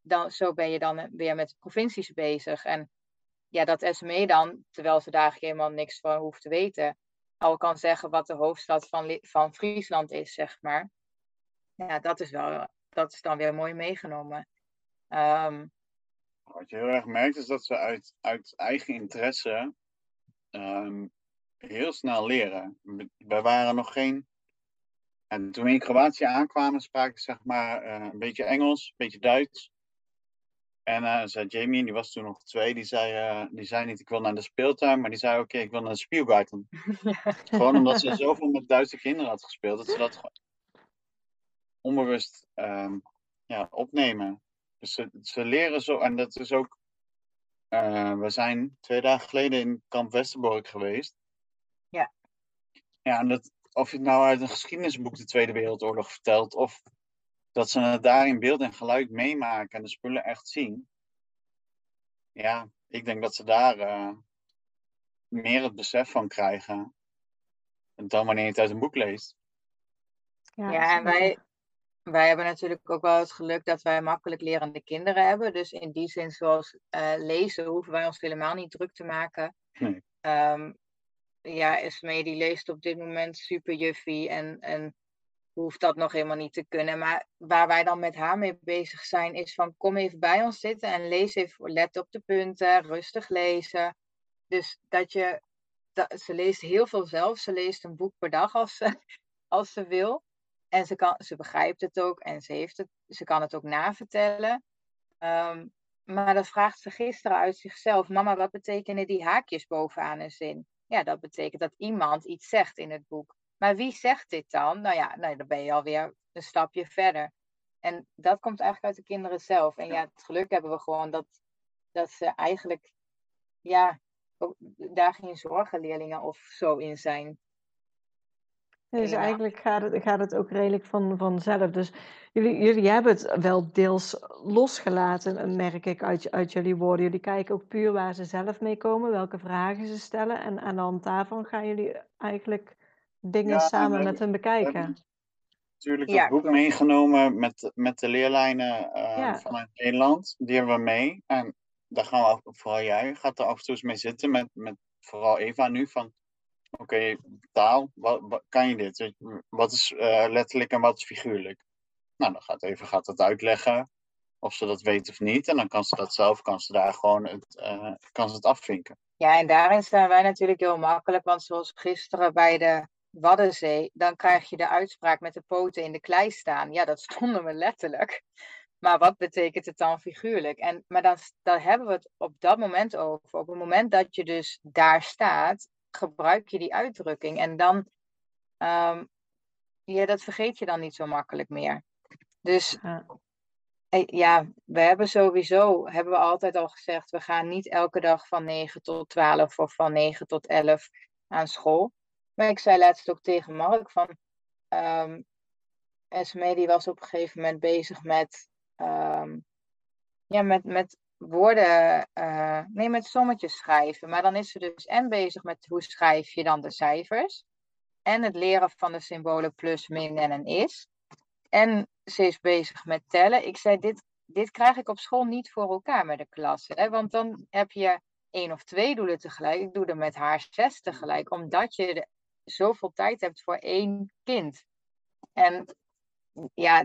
Speaker 2: dan, zo ben je dan weer met provincies bezig. En ja, dat SME dan, terwijl ze daar helemaal niks van hoeft te weten, al kan zeggen wat de hoofdstad van, van Friesland is, zeg maar. Ja, dat is wel, dat is dan weer mooi meegenomen. Um,
Speaker 3: Wat je heel erg merkt is dat ze uit, uit eigen interesse ehm, heel snel leren. We waren nog geen. En toen we in Kroatië aankwamen, spraken ze zeg maar eh, een beetje Engels, een beetje Duits. En uh, zei Jamie, die was toen nog twee, die zei, uh, die zei niet ik wil naar de speeltuin, maar die zei oké, ik wil naar de Spielgarten. <laughs> gewoon omdat ze zoveel met Duitse kinderen had gespeeld, dat ze dat gewoon onbewust um, ja, opnemen. Ze, ze leren zo, en dat is ook, uh, we zijn twee dagen geleden in kamp Westerbork geweest.
Speaker 2: Ja.
Speaker 3: Ja, en dat, of je het nou uit een geschiedenisboek de Tweede Wereldoorlog vertelt, of dat ze het daar in beeld en geluid meemaken en de spullen echt zien. Ja, ik denk dat ze daar uh, meer het besef van krijgen dan wanneer je het uit een boek leest.
Speaker 2: Ja, ja en wij, wij hebben natuurlijk ook wel het geluk dat wij makkelijk lerende kinderen hebben. Dus in die zin, zoals uh, lezen, hoeven wij ons helemaal niet druk te maken.
Speaker 3: Nee.
Speaker 2: Um, ja, Esmee die leest op dit moment super juffie en, en hoeft dat nog helemaal niet te kunnen. Maar waar wij dan met haar mee bezig zijn, is van kom even bij ons zitten en lees even, let op de punten, rustig lezen. Dus dat je, dat, ze leest heel veel zelf. Ze leest een boek per dag als ze, <laughs> als ze wil. En ze, kan, ze begrijpt het ook en ze, heeft het, ze kan het ook navertellen. Um, maar dat vraagt ze gisteren uit zichzelf. Mama, wat betekenen die haakjes bovenaan een zin? Ja, dat betekent dat iemand iets zegt in het boek. Maar wie zegt dit dan? Nou ja, nou, dan ben je alweer een stapje verder. En dat komt eigenlijk uit de kinderen zelf. En ja, het geluk hebben we gewoon dat, dat ze eigenlijk, ja, daar geen zorgenleerlingen of zo in zijn.
Speaker 4: Dus eigenlijk gaat het, gaat het ook redelijk van, vanzelf. Dus jullie, jullie hebben het wel deels losgelaten, merk ik uit, uit jullie woorden. Jullie kijken ook puur waar ze zelf mee komen, welke vragen ze stellen. En aan de hand daarvan gaan jullie eigenlijk dingen samen met hen bekijken.
Speaker 3: Natuurlijk het boek meegenomen met, met de leerlijnen uh, vanuit Nederland. Die hebben we mee. En daar gaan we, vooral jij, gaat er af en toe eens mee zitten. Met, met vooral Eva nu. Van oké, taal, kan je dit? Wat is uh, letterlijk en wat is figuurlijk? Nou, dan gaat Eva gaat het uitleggen. Of ze dat weet of niet. En dan kan ze dat zelf, kan ze daar gewoon het, uh, kan ze het afvinken.
Speaker 2: Ja, en daarin zijn wij natuurlijk heel makkelijk. Want zoals gisteren bij de Waddenzee, dan krijg je de uitspraak met de poten in de klei staan. Ja, dat stonden we letterlijk. Maar wat betekent het dan figuurlijk? En, maar dan, dan hebben we het op dat moment over. Op het moment dat je dus daar staat, gebruik je die uitdrukking. En dan, um, ja, dat vergeet je dan niet zo makkelijk meer. Dus ja. Eh, ja, we hebben sowieso, hebben we altijd al gezegd, we gaan niet elke dag van 9 tot 12 of van 9 tot 11 aan school. Maar ik zei laatst ook tegen Mark van, um, Esme die was op een gegeven moment bezig met, um, ja, met, met woorden, nee, met sommetjes schrijven. Maar dan is ze dus en bezig met hoe schrijf je dan de cijfers. En het leren van de symbolen plus, min en een is. En ze is bezig met tellen. Ik zei, dit, dit krijg ik op school niet voor elkaar met de klas. Hè? Want dan heb je één of twee doelen tegelijk. Ik doe er met haar zes tegelijk. Omdat je zoveel tijd hebt voor één kind. En ja,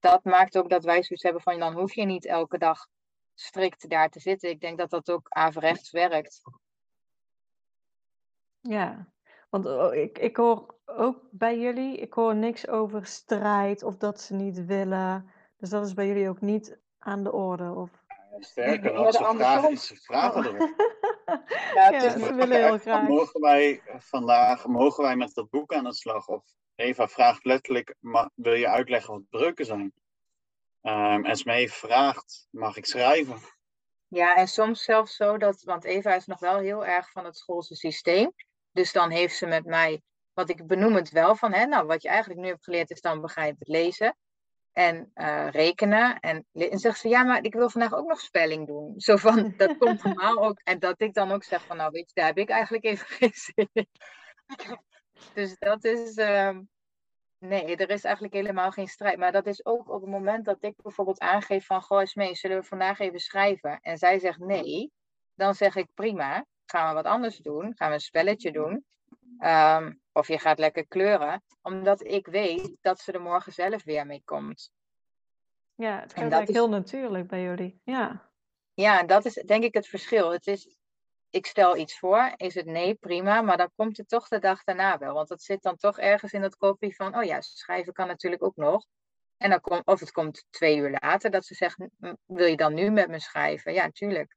Speaker 2: dat maakt ook dat wij zoiets hebben van dan hoef je niet elke dag strikt daar te zitten. Ik denk dat dat ook averechts werkt.
Speaker 4: Ja, want oh, ik, ik hoor ook bij jullie, ik hoor niks over strijd of dat ze niet willen. Dus dat is bij jullie ook niet aan de orde? Of...
Speaker 3: Sterker nog, ze vragen, ze vragen erop. <laughs>
Speaker 4: ja, ja ze willen heel <laughs> graag.
Speaker 3: Mogen wij vandaag, mogen wij met dat boek aan de slag? Of Eva vraagt letterlijk, wil je uitleggen wat breuken zijn? Um, en Smee vraagt, mag ik schrijven?
Speaker 2: Ja, en soms zelfs zo dat, want Eva is nog wel heel erg van het schoolse systeem. Dus dan heeft ze met mij, wat ik benoem het wel van, hè, nou wat je eigenlijk nu hebt geleerd is dan begrijp het lezen en uh, rekenen. En, zegt ze, ja, maar ik wil vandaag ook nog spelling doen. <laughs> Zo van, dat komt normaal ook. En dat ik dan ook zeg van, nou weet je, daar heb ik eigenlijk even <laughs> geen zin in. dus dat is, uh, Nee, er is eigenlijk helemaal geen strijd. Maar dat is ook op het moment dat ik bijvoorbeeld aangeef van... Goh, mee, zullen we vandaag even schrijven? En zij zegt nee. Dan zeg ik prima, gaan we wat anders doen. Gaan we een spelletje doen. Um, of je gaat lekker kleuren. Omdat ik weet dat ze er morgen zelf weer mee komt.
Speaker 4: Ja, het gaat eigenlijk is... heel natuurlijk bij jullie. Ja.
Speaker 2: ja, dat is denk ik het verschil. Het is, ik stel iets voor, is het nee, prima, maar dan komt het toch de dag daarna wel. Want dat zit dan toch ergens in dat kopie van, oh ja, schrijven kan natuurlijk ook nog. En dan komt, of het komt twee uur later dat ze zeggen, wil je dan nu met me schrijven? Ja, natuurlijk.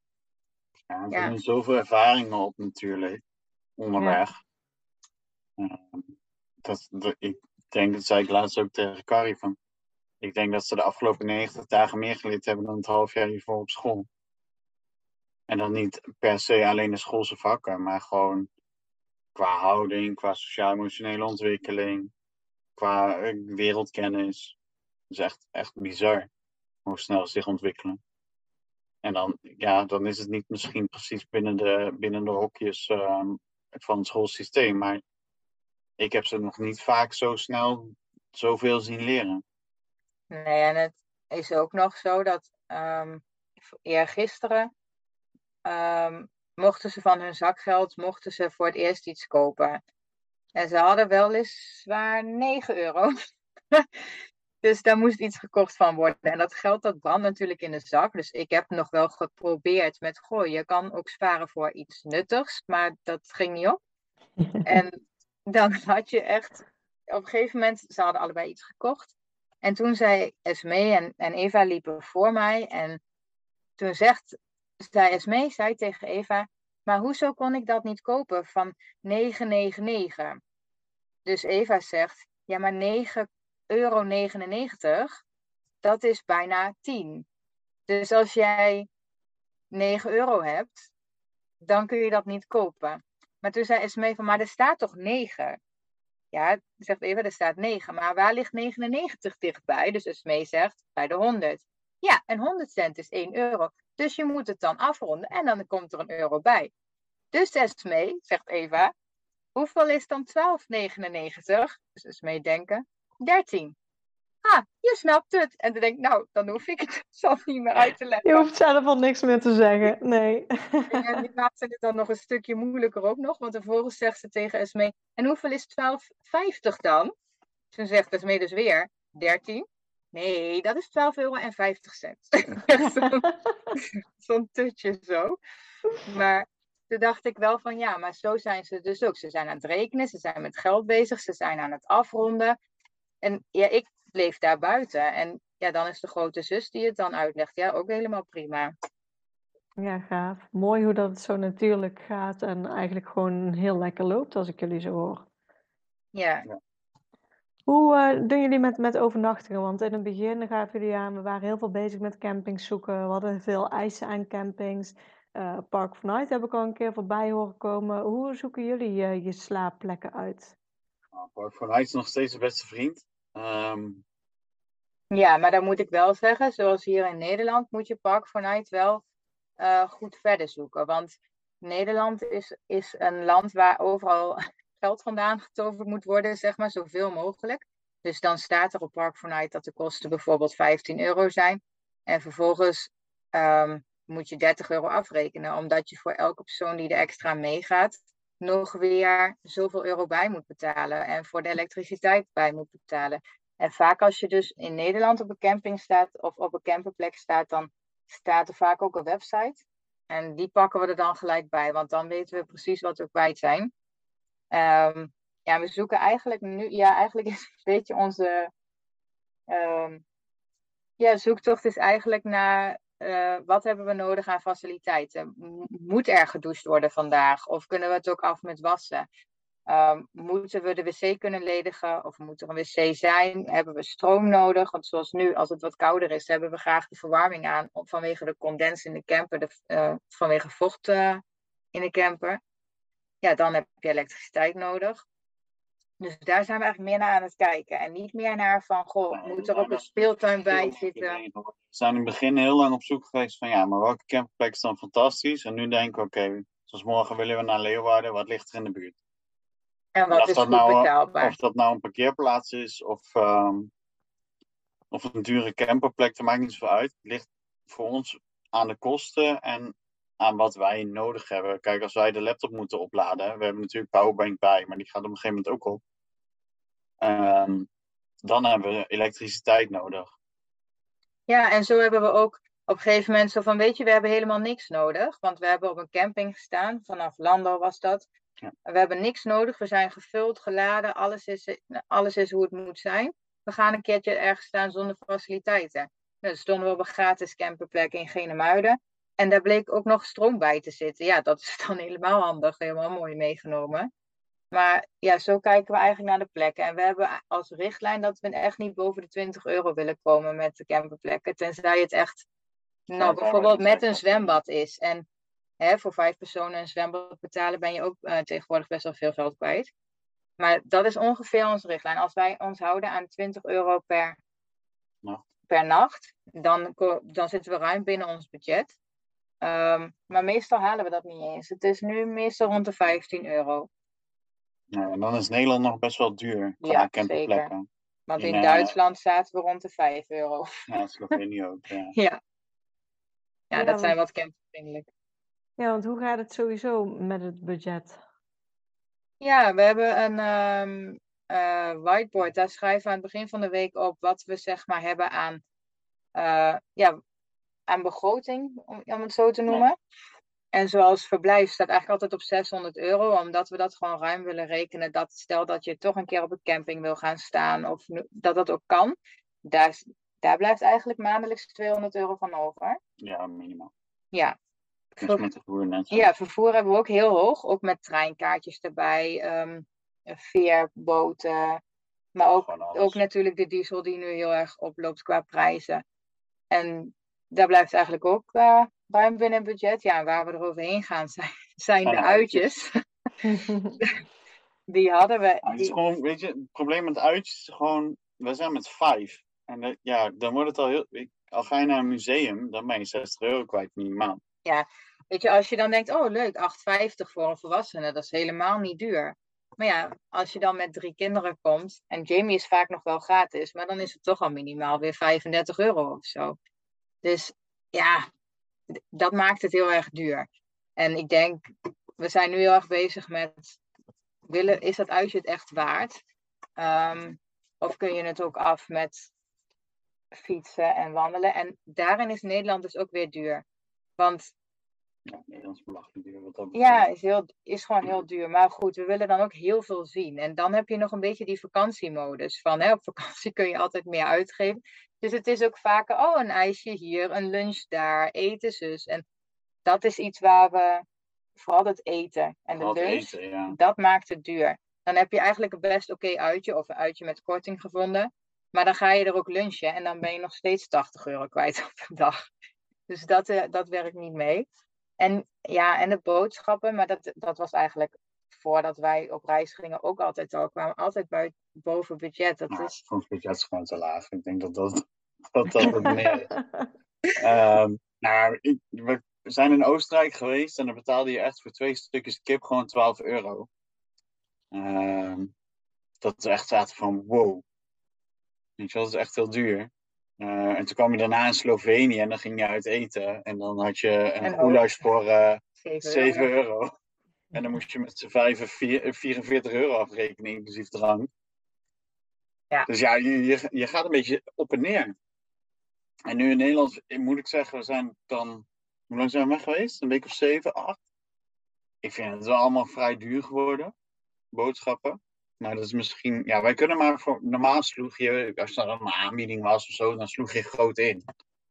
Speaker 3: Ja, er zijn zoveel ervaringen op natuurlijk, onderweg. Ja. Dat, ik denk, dat zei ik laatst ook tegen Carrie, van, ik denk dat ze de afgelopen 90 dagen meer geleerd hebben dan het half jaar hiervoor op school. En dan niet per se alleen de schoolse vakken, maar gewoon qua houding, qua sociaal-emotionele ontwikkeling, qua eh, wereldkennis. Het is echt, echt bizar hoe snel ze zich ontwikkelen. En dan, ja, dan is het niet misschien precies binnen de, binnen de hokjes ehm, van het schoolsysteem, maar ik heb ze nog niet vaak zo snel zoveel zien leren.
Speaker 2: Nee, en het is ook nog zo dat um, eergisteren um, mochten ze van hun zakgeld mochten ze voor het eerst iets kopen. En ze hadden weliswaar 9 euro. <laughs> dus daar moest iets gekocht van worden. En dat geld dat brandt natuurlijk in de zak. Dus ik heb nog wel geprobeerd met, goh, je kan ook sparen voor iets nuttigs. Maar dat ging niet op. <laughs> en dan had je echt, op een gegeven moment, ze hadden allebei iets gekocht. En toen zei Esme en, en Eva liepen voor mij. En toen zegt zei Esme zei tegen Eva, maar hoezo kon ik dat niet kopen van 9,99? Dus Eva zegt, ja maar 9,99 euro, dat is bijna 10. Dus als jij 9 euro hebt, dan kun je dat niet kopen. Maar toen zei Esme van, maar er staat toch 9? Ja, zegt Eva, er staat 9. Maar waar ligt 99 dichtbij? Dus Esme zegt, bij de 100. Ja, en 100 cent is 1 euro. Dus je moet het dan afronden en dan komt er een euro bij. Dus Esme, zegt Eva, hoeveel is dan 12,99? Dus Esme denken, 13. Ah, je snapt het. En dan denk ik, nou, dan hoef ik het <laughs> zelf niet meer uit te leggen.
Speaker 4: Je hoeft zelf al niks meer te zeggen, nee.
Speaker 2: En die maakte het dan nog een stukje moeilijker ook nog, want vervolgens zegt ze tegen Esme, en hoeveel is 12,50 dan? Toen zegt Esme dus weer, 13. Nee, dat is 12,50 euro en 50 cent. <laughs> Zo'n <laughs> tutje zo. Maar toen dacht ik wel van ja, maar zo zijn ze dus ook. Ze zijn aan het rekenen, ze zijn met geld bezig, ze zijn aan het afronden. En ja, ik bleef daar buiten. En ja, dan is de grote zus die het dan uitlegt. Ja, ook helemaal prima.
Speaker 4: Ja, gaaf. Mooi hoe dat zo natuurlijk gaat en eigenlijk gewoon heel lekker loopt als ik jullie zo hoor.
Speaker 2: Ja.
Speaker 4: Hoe uh, doen jullie met, met overnachtingen? Want in het begin gaven jullie aan, we waren heel veel bezig met campings zoeken. We hadden veel eisen aan campings. Uh, Park of Night heb ik al een keer voorbij horen komen. Hoe zoeken jullie uh, je slaapplekken uit?
Speaker 3: Nou, Park for Night is nog steeds de beste vriend. Um...
Speaker 2: Ja, maar dan moet ik wel zeggen, zoals hier in Nederland, moet je Park for Night wel goed verder zoeken. Want Nederland is, is een land waar overal geld vandaan getoverd moet worden, zeg maar, zoveel mogelijk. Dus dan staat er op Park Night dat de kosten bijvoorbeeld 15 euro zijn. En vervolgens ehm, moet je 30 euro afrekenen, omdat je voor elke persoon die er extra meegaat, nog weer zoveel euro bij moet betalen. En voor de elektriciteit bij moet betalen. En vaak als je dus in Nederland op een camping staat of op een camperplek staat, dan staat er vaak ook een website. En die pakken we er dan gelijk bij, want dan weten we precies wat we kwijt zijn. Um, ja, we zoeken eigenlijk nu, ja, eigenlijk <laughs> is een beetje onze um, ja, zoektocht is eigenlijk naar uh, wat hebben we nodig aan faciliteiten. Moet er gedoucht worden vandaag? Of kunnen we het ook af met wassen? Um, moeten we de wc kunnen ledigen? Of moet er een wc zijn? Hebben we stroom nodig? Want zoals nu, als het wat kouder is, hebben we graag de verwarming aan vanwege de condens in de camper, de, uh, vanwege vocht uh, in de camper ja, dan heb je elektriciteit nodig. Dus daar zijn we eigenlijk meer naar aan het kijken. En niet meer naar van, goh, moet er ook een speeltuin bij zitten?
Speaker 3: We zijn in het begin heel lang op zoek geweest van, ja, maar welke campingplek is dan fantastisch? En nu denken we, oké, zoals morgen willen we naar Leeuwarden, wat ligt er in de buurt?
Speaker 2: En wat is nou, betaalbaar?
Speaker 3: Of dat nou een parkeerplaats is, of, um, of een dure camperplek, dat maakt niet zoveel uit. Het ligt voor ons aan de kosten en aan wat wij nodig hebben. Kijk, als wij de laptop moeten opladen, we hebben natuurlijk powerbank bij, maar die gaat op een gegeven moment ook op. Um, dan hebben we elektriciteit nodig.
Speaker 2: Ja, en zo hebben we ook op een gegeven moment zo van, weet je, we hebben helemaal niks nodig. Want we hebben op een camping gestaan, vanaf Landau was dat.
Speaker 3: Ja.
Speaker 2: We hebben niks nodig, we zijn gevuld, geladen, alles is, alles is hoe het moet zijn. We gaan een keertje ergens staan zonder faciliteiten. Dan stonden we op een gratis camperplek in Genemuiden. En daar bleek ook nog stroom bij te zitten. Ja, dat is <laughs> dan helemaal handig, helemaal mooi meegenomen. Maar ja, zo kijken we eigenlijk naar de plekken. En we hebben als richtlijn dat we echt niet boven de 20 euro willen komen met de camperplekken. Tenzij het echt, nou bijvoorbeeld met een zwembad is. En hè, voor vijf personen een zwembad betalen ben je ook eh, tegenwoordig best wel veel geld kwijt. Maar dat is ongeveer onze richtlijn. Als wij ons houden aan 20 euro per
Speaker 3: Nacht.
Speaker 2: per nacht, dan, dan zitten we ruim binnen ons budget. Ehm, maar meestal halen we dat niet eens. Het is nu meestal rond de 15 euro.
Speaker 3: Nou, en dan is Nederland nog best wel duur qua
Speaker 2: Ja,
Speaker 3: camperplekken.
Speaker 2: Want
Speaker 3: In,
Speaker 2: in
Speaker 3: eh,
Speaker 2: Duitsland zaten we rond de 5 euro.
Speaker 3: Ja, Slovenië ook. Ja. <laughs>
Speaker 2: Ja. Ja,
Speaker 4: Ja,
Speaker 2: dat zijn wat campervriendelijk.
Speaker 4: Ja, want hoe gaat het sowieso met het budget?
Speaker 2: Ja, we hebben een ehm, eh, whiteboard. Daar schrijven we aan het begin van de week op wat we zeg maar hebben aan, eh, ja, aan begroting, om, om het zo te noemen. En zoals verblijf staat eigenlijk altijd op 600 euro, omdat we dat gewoon ruim willen rekenen. Dat stel dat je toch een keer op een camping wil gaan staan, of dat dat ook kan. Daar, daar blijft eigenlijk maandelijks 200 euro van over.
Speaker 3: ja, minimaal.
Speaker 2: Ja. Ver-
Speaker 3: met de voer net
Speaker 2: ja, vervoer hebben we ook heel hoog. Ook met treinkaartjes erbij, ehm veerboten. Maar ook, ook natuurlijk de diesel die nu heel erg oploopt qua prijzen. En daar blijft eigenlijk ook eh, ruim binnen budget. Ja, waar we er overheen gaan zijn, <laughs> zijn de uitjes. <laughs> Die hadden we.
Speaker 3: Ja, het is gewoon, weet je, het probleem met uitjes is gewoon, we zijn met vijf. En ja, dan wordt het al heel, al ga je naar een museum, dan ben je 60 euro kwijt minimaal.
Speaker 2: Weet je, als je dan denkt, oh leuk, 8,50 voor een volwassene, dat is helemaal niet duur. Maar ja, als je dan met drie kinderen komt, en Jamie is vaak nog wel gratis, maar dan is het toch al minimaal weer 35 euro of zo. Dus ja, dat maakt het heel erg duur. En ik denk, we zijn nu heel erg bezig met, willen, is dat uitje het echt waard? Ehm, of kun je het ook af met fietsen en wandelen? En daarin is Nederland dus ook weer duur. Want
Speaker 3: Ja, Nederlands belachelijk duur wat dat
Speaker 2: ja, is, heel, is gewoon heel duur. Maar goed, we willen dan ook heel veel zien. En dan heb je nog een beetje die vakantiemodus. Van hè, op vakantie kun je altijd meer uitgeven. Dus het is ook vaker, oh, een ijsje hier, een lunch daar, eten zus. En dat is iets waar we, vooral het eten en de lunch,
Speaker 3: eten, ja.
Speaker 2: dat maakt het duur. Dan heb je eigenlijk een best oké uitje of een uitje met korting gevonden. Maar dan ga je er ook lunchen en dan ben je nog steeds 80 euro kwijt <laughs> op een dag. Dus dat, eh, dat werkt niet mee. En ja, en de boodschappen, maar dat, dat was eigenlijk voordat wij op reis gingen ook altijd al. kwamen altijd buiten, boven budget. Dat
Speaker 3: Nou,
Speaker 2: is,
Speaker 3: ons budget is gewoon te laag. Ik denk dat dat, dat, dat het meer is. <laughs> Nou, ik, we zijn in Oostenrijk geweest en dan betaalde je echt voor twee stukjes kip gewoon 12 euro. Ehm, dat is echt zaten van wow. Weet je wel, dat is echt heel duur. Eh, en toen kwam je daarna in Slovenië en dan ging je uit eten. En dan had je een
Speaker 2: En
Speaker 3: goulash voor eh
Speaker 2: 7
Speaker 3: 7
Speaker 2: euro.
Speaker 3: En dan moest je met z'n vijven vier- 44 euro afrekenen, inclusief drank.
Speaker 2: Ja.
Speaker 3: Dus ja, je, je, je gaat een beetje op en neer. En nu in Nederland, eh, moet ik zeggen, we zijn dan... Hoe lang zijn we weg geweest? Een week of zeven, acht? Ik vind het wel allemaal vrij duur geworden. Boodschappen. Maar dat is misschien... Ja, wij kunnen maar voor... Normaal sloeg je... Als er dan een aanbieding was of zo, dan sloeg je groot in.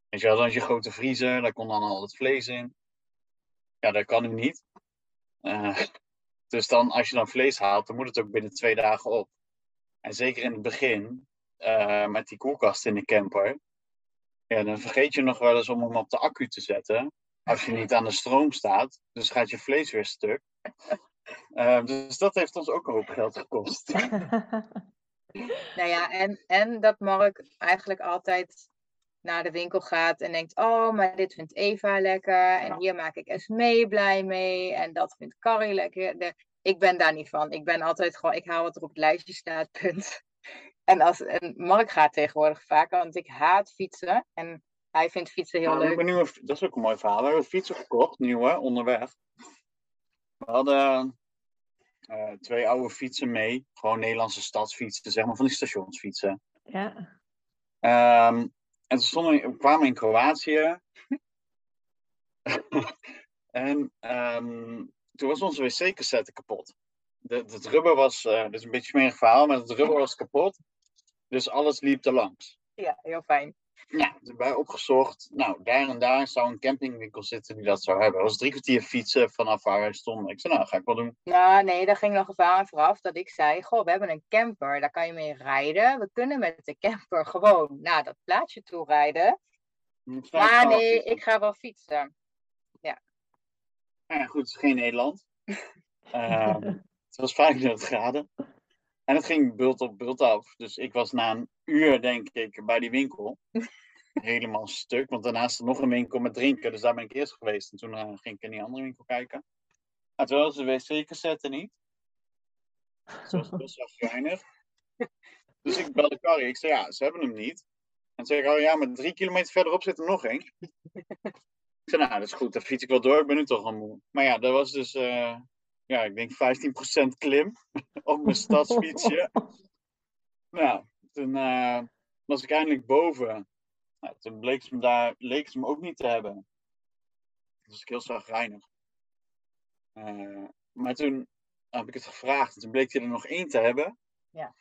Speaker 3: Weet je wel, dan had je grote vriezer. Daar kon dan al het vlees in. Ja, dat kan nu niet. Eh, dus dan, als je dan vlees haalt, dan moet het ook binnen twee dagen op. En zeker in het begin, eh, met die koelkast in de camper, ja, dan vergeet je nog wel eens om hem op de accu te zetten. Als je niet aan de stroom staat. Dus gaat je vlees weer stuk. Eh, dus dat heeft ons ook een hoop geld gekost. <laughs>
Speaker 2: Nou ja, en, en dat Mark eigenlijk altijd naar de winkel gaat en denkt: Oh, maar dit vindt Eva lekker. En
Speaker 3: Ja.
Speaker 2: hier maak ik Esmee blij mee. En dat vindt Carrie lekker. De, ik ben daar niet van. Ik ben altijd gewoon: ik haal wat er op het lijstje staat, <laughs> punt. En, als, en Mark gaat tegenwoordig vaker, want ik haat fietsen. En hij vindt fietsen heel
Speaker 3: Nou,
Speaker 2: leuk.
Speaker 3: nieuwe, dat is ook een mooi verhaal. We hebben fietsen gekocht, nieuwe, onderweg. We hadden eh, twee oude fietsen mee. Gewoon Nederlandse stadsfietsen, zeg maar, van die stationsfietsen.
Speaker 4: ja.
Speaker 3: Ehm, toen stonden kwamen in Kroatië. <laughs> en ehm, toen was onze wc-cassette kapot. Het rubber was, eh dit is een beetje een smerig verhaal, maar het rubber was kapot. Dus alles liep er langs.
Speaker 2: Ja, heel fijn.
Speaker 3: Ja, erbij opgezocht. Nou, daar en daar zou een campingwinkel zitten die dat zou hebben. Dat was drie kwartier fietsen vanaf waar wij stonden. Ik zei, nou, ga ik wel doen.
Speaker 2: Nou, nee, daar ging nog een verhaal aan vooraf dat ik zei: Goh, we hebben een camper, daar kan je mee rijden. We kunnen met de camper gewoon naar dat plaatsje toe rijden. Maar nee, ik ga wel fietsen.
Speaker 3: Nou ja, goed, het is geen Nederland. <laughs> Ehm, het was 35 graden. En het ging bult op bult af. Dus ik was na een uur, denk ik, bij die winkel. <laughs> Helemaal stuk. Want daarnaast nog een winkel met drinken. Dus daar ben ik eerst geweest. En toen eh, ging ik in die andere winkel kijken. Maar toen was de wc-cassette niet. Dus dat was best wel geinig. <laughs> Dus ik belde Carrie. Ik zei, ja, ze hebben hem niet. En ze zei, oh ja, maar drie kilometer verderop zit er nog één. <laughs> Ik zei, nou, dat is goed, dan fiets ik wel door, ik ben nu toch al moe. Maar ja, dat was dus, eh, ja, ik denk 15% klim <laughs> op mijn stadsfietsje. <laughs> nou, toen eh, was ik eindelijk boven. Nou, toen bleek ze me daar, leek ze me ook niet te hebben. Dat was ik heel zagrijnig. Eh maar toen heb ik het gevraagd en toen bleek hij er nog één te hebben.
Speaker 2: Ja.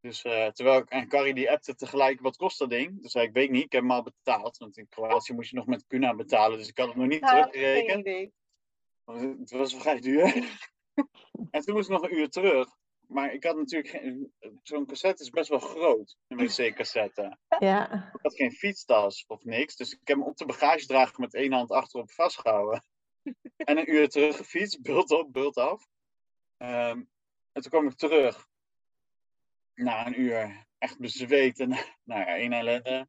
Speaker 3: Dus eh, terwijl ik en Carrie die appte tegelijk, wat kost dat ding? Zei ik, weet niet, ik heb hem al betaald. Want in Kroatië moest je nog met Kuna betalen, dus ik had het nog niet
Speaker 2: Ah,
Speaker 3: teruggerekend. Het- was wel vrij duur. <laughs> en toen moest ik nog een uur terug. Maar ik had natuurlijk geen... Zo'n cassette is best wel groot, een wc-cassette.
Speaker 4: Ja,
Speaker 3: Ik had geen fietstas of niks. Dus ik heb hem op de bagagedrager met één hand achterop vastgehouden. <laughs> en een uur terug gefietst, bult op, bult af. Ehm, en toen kwam ik terug. Na een uur, echt bezweet en <laughs> nou ja, één ellende.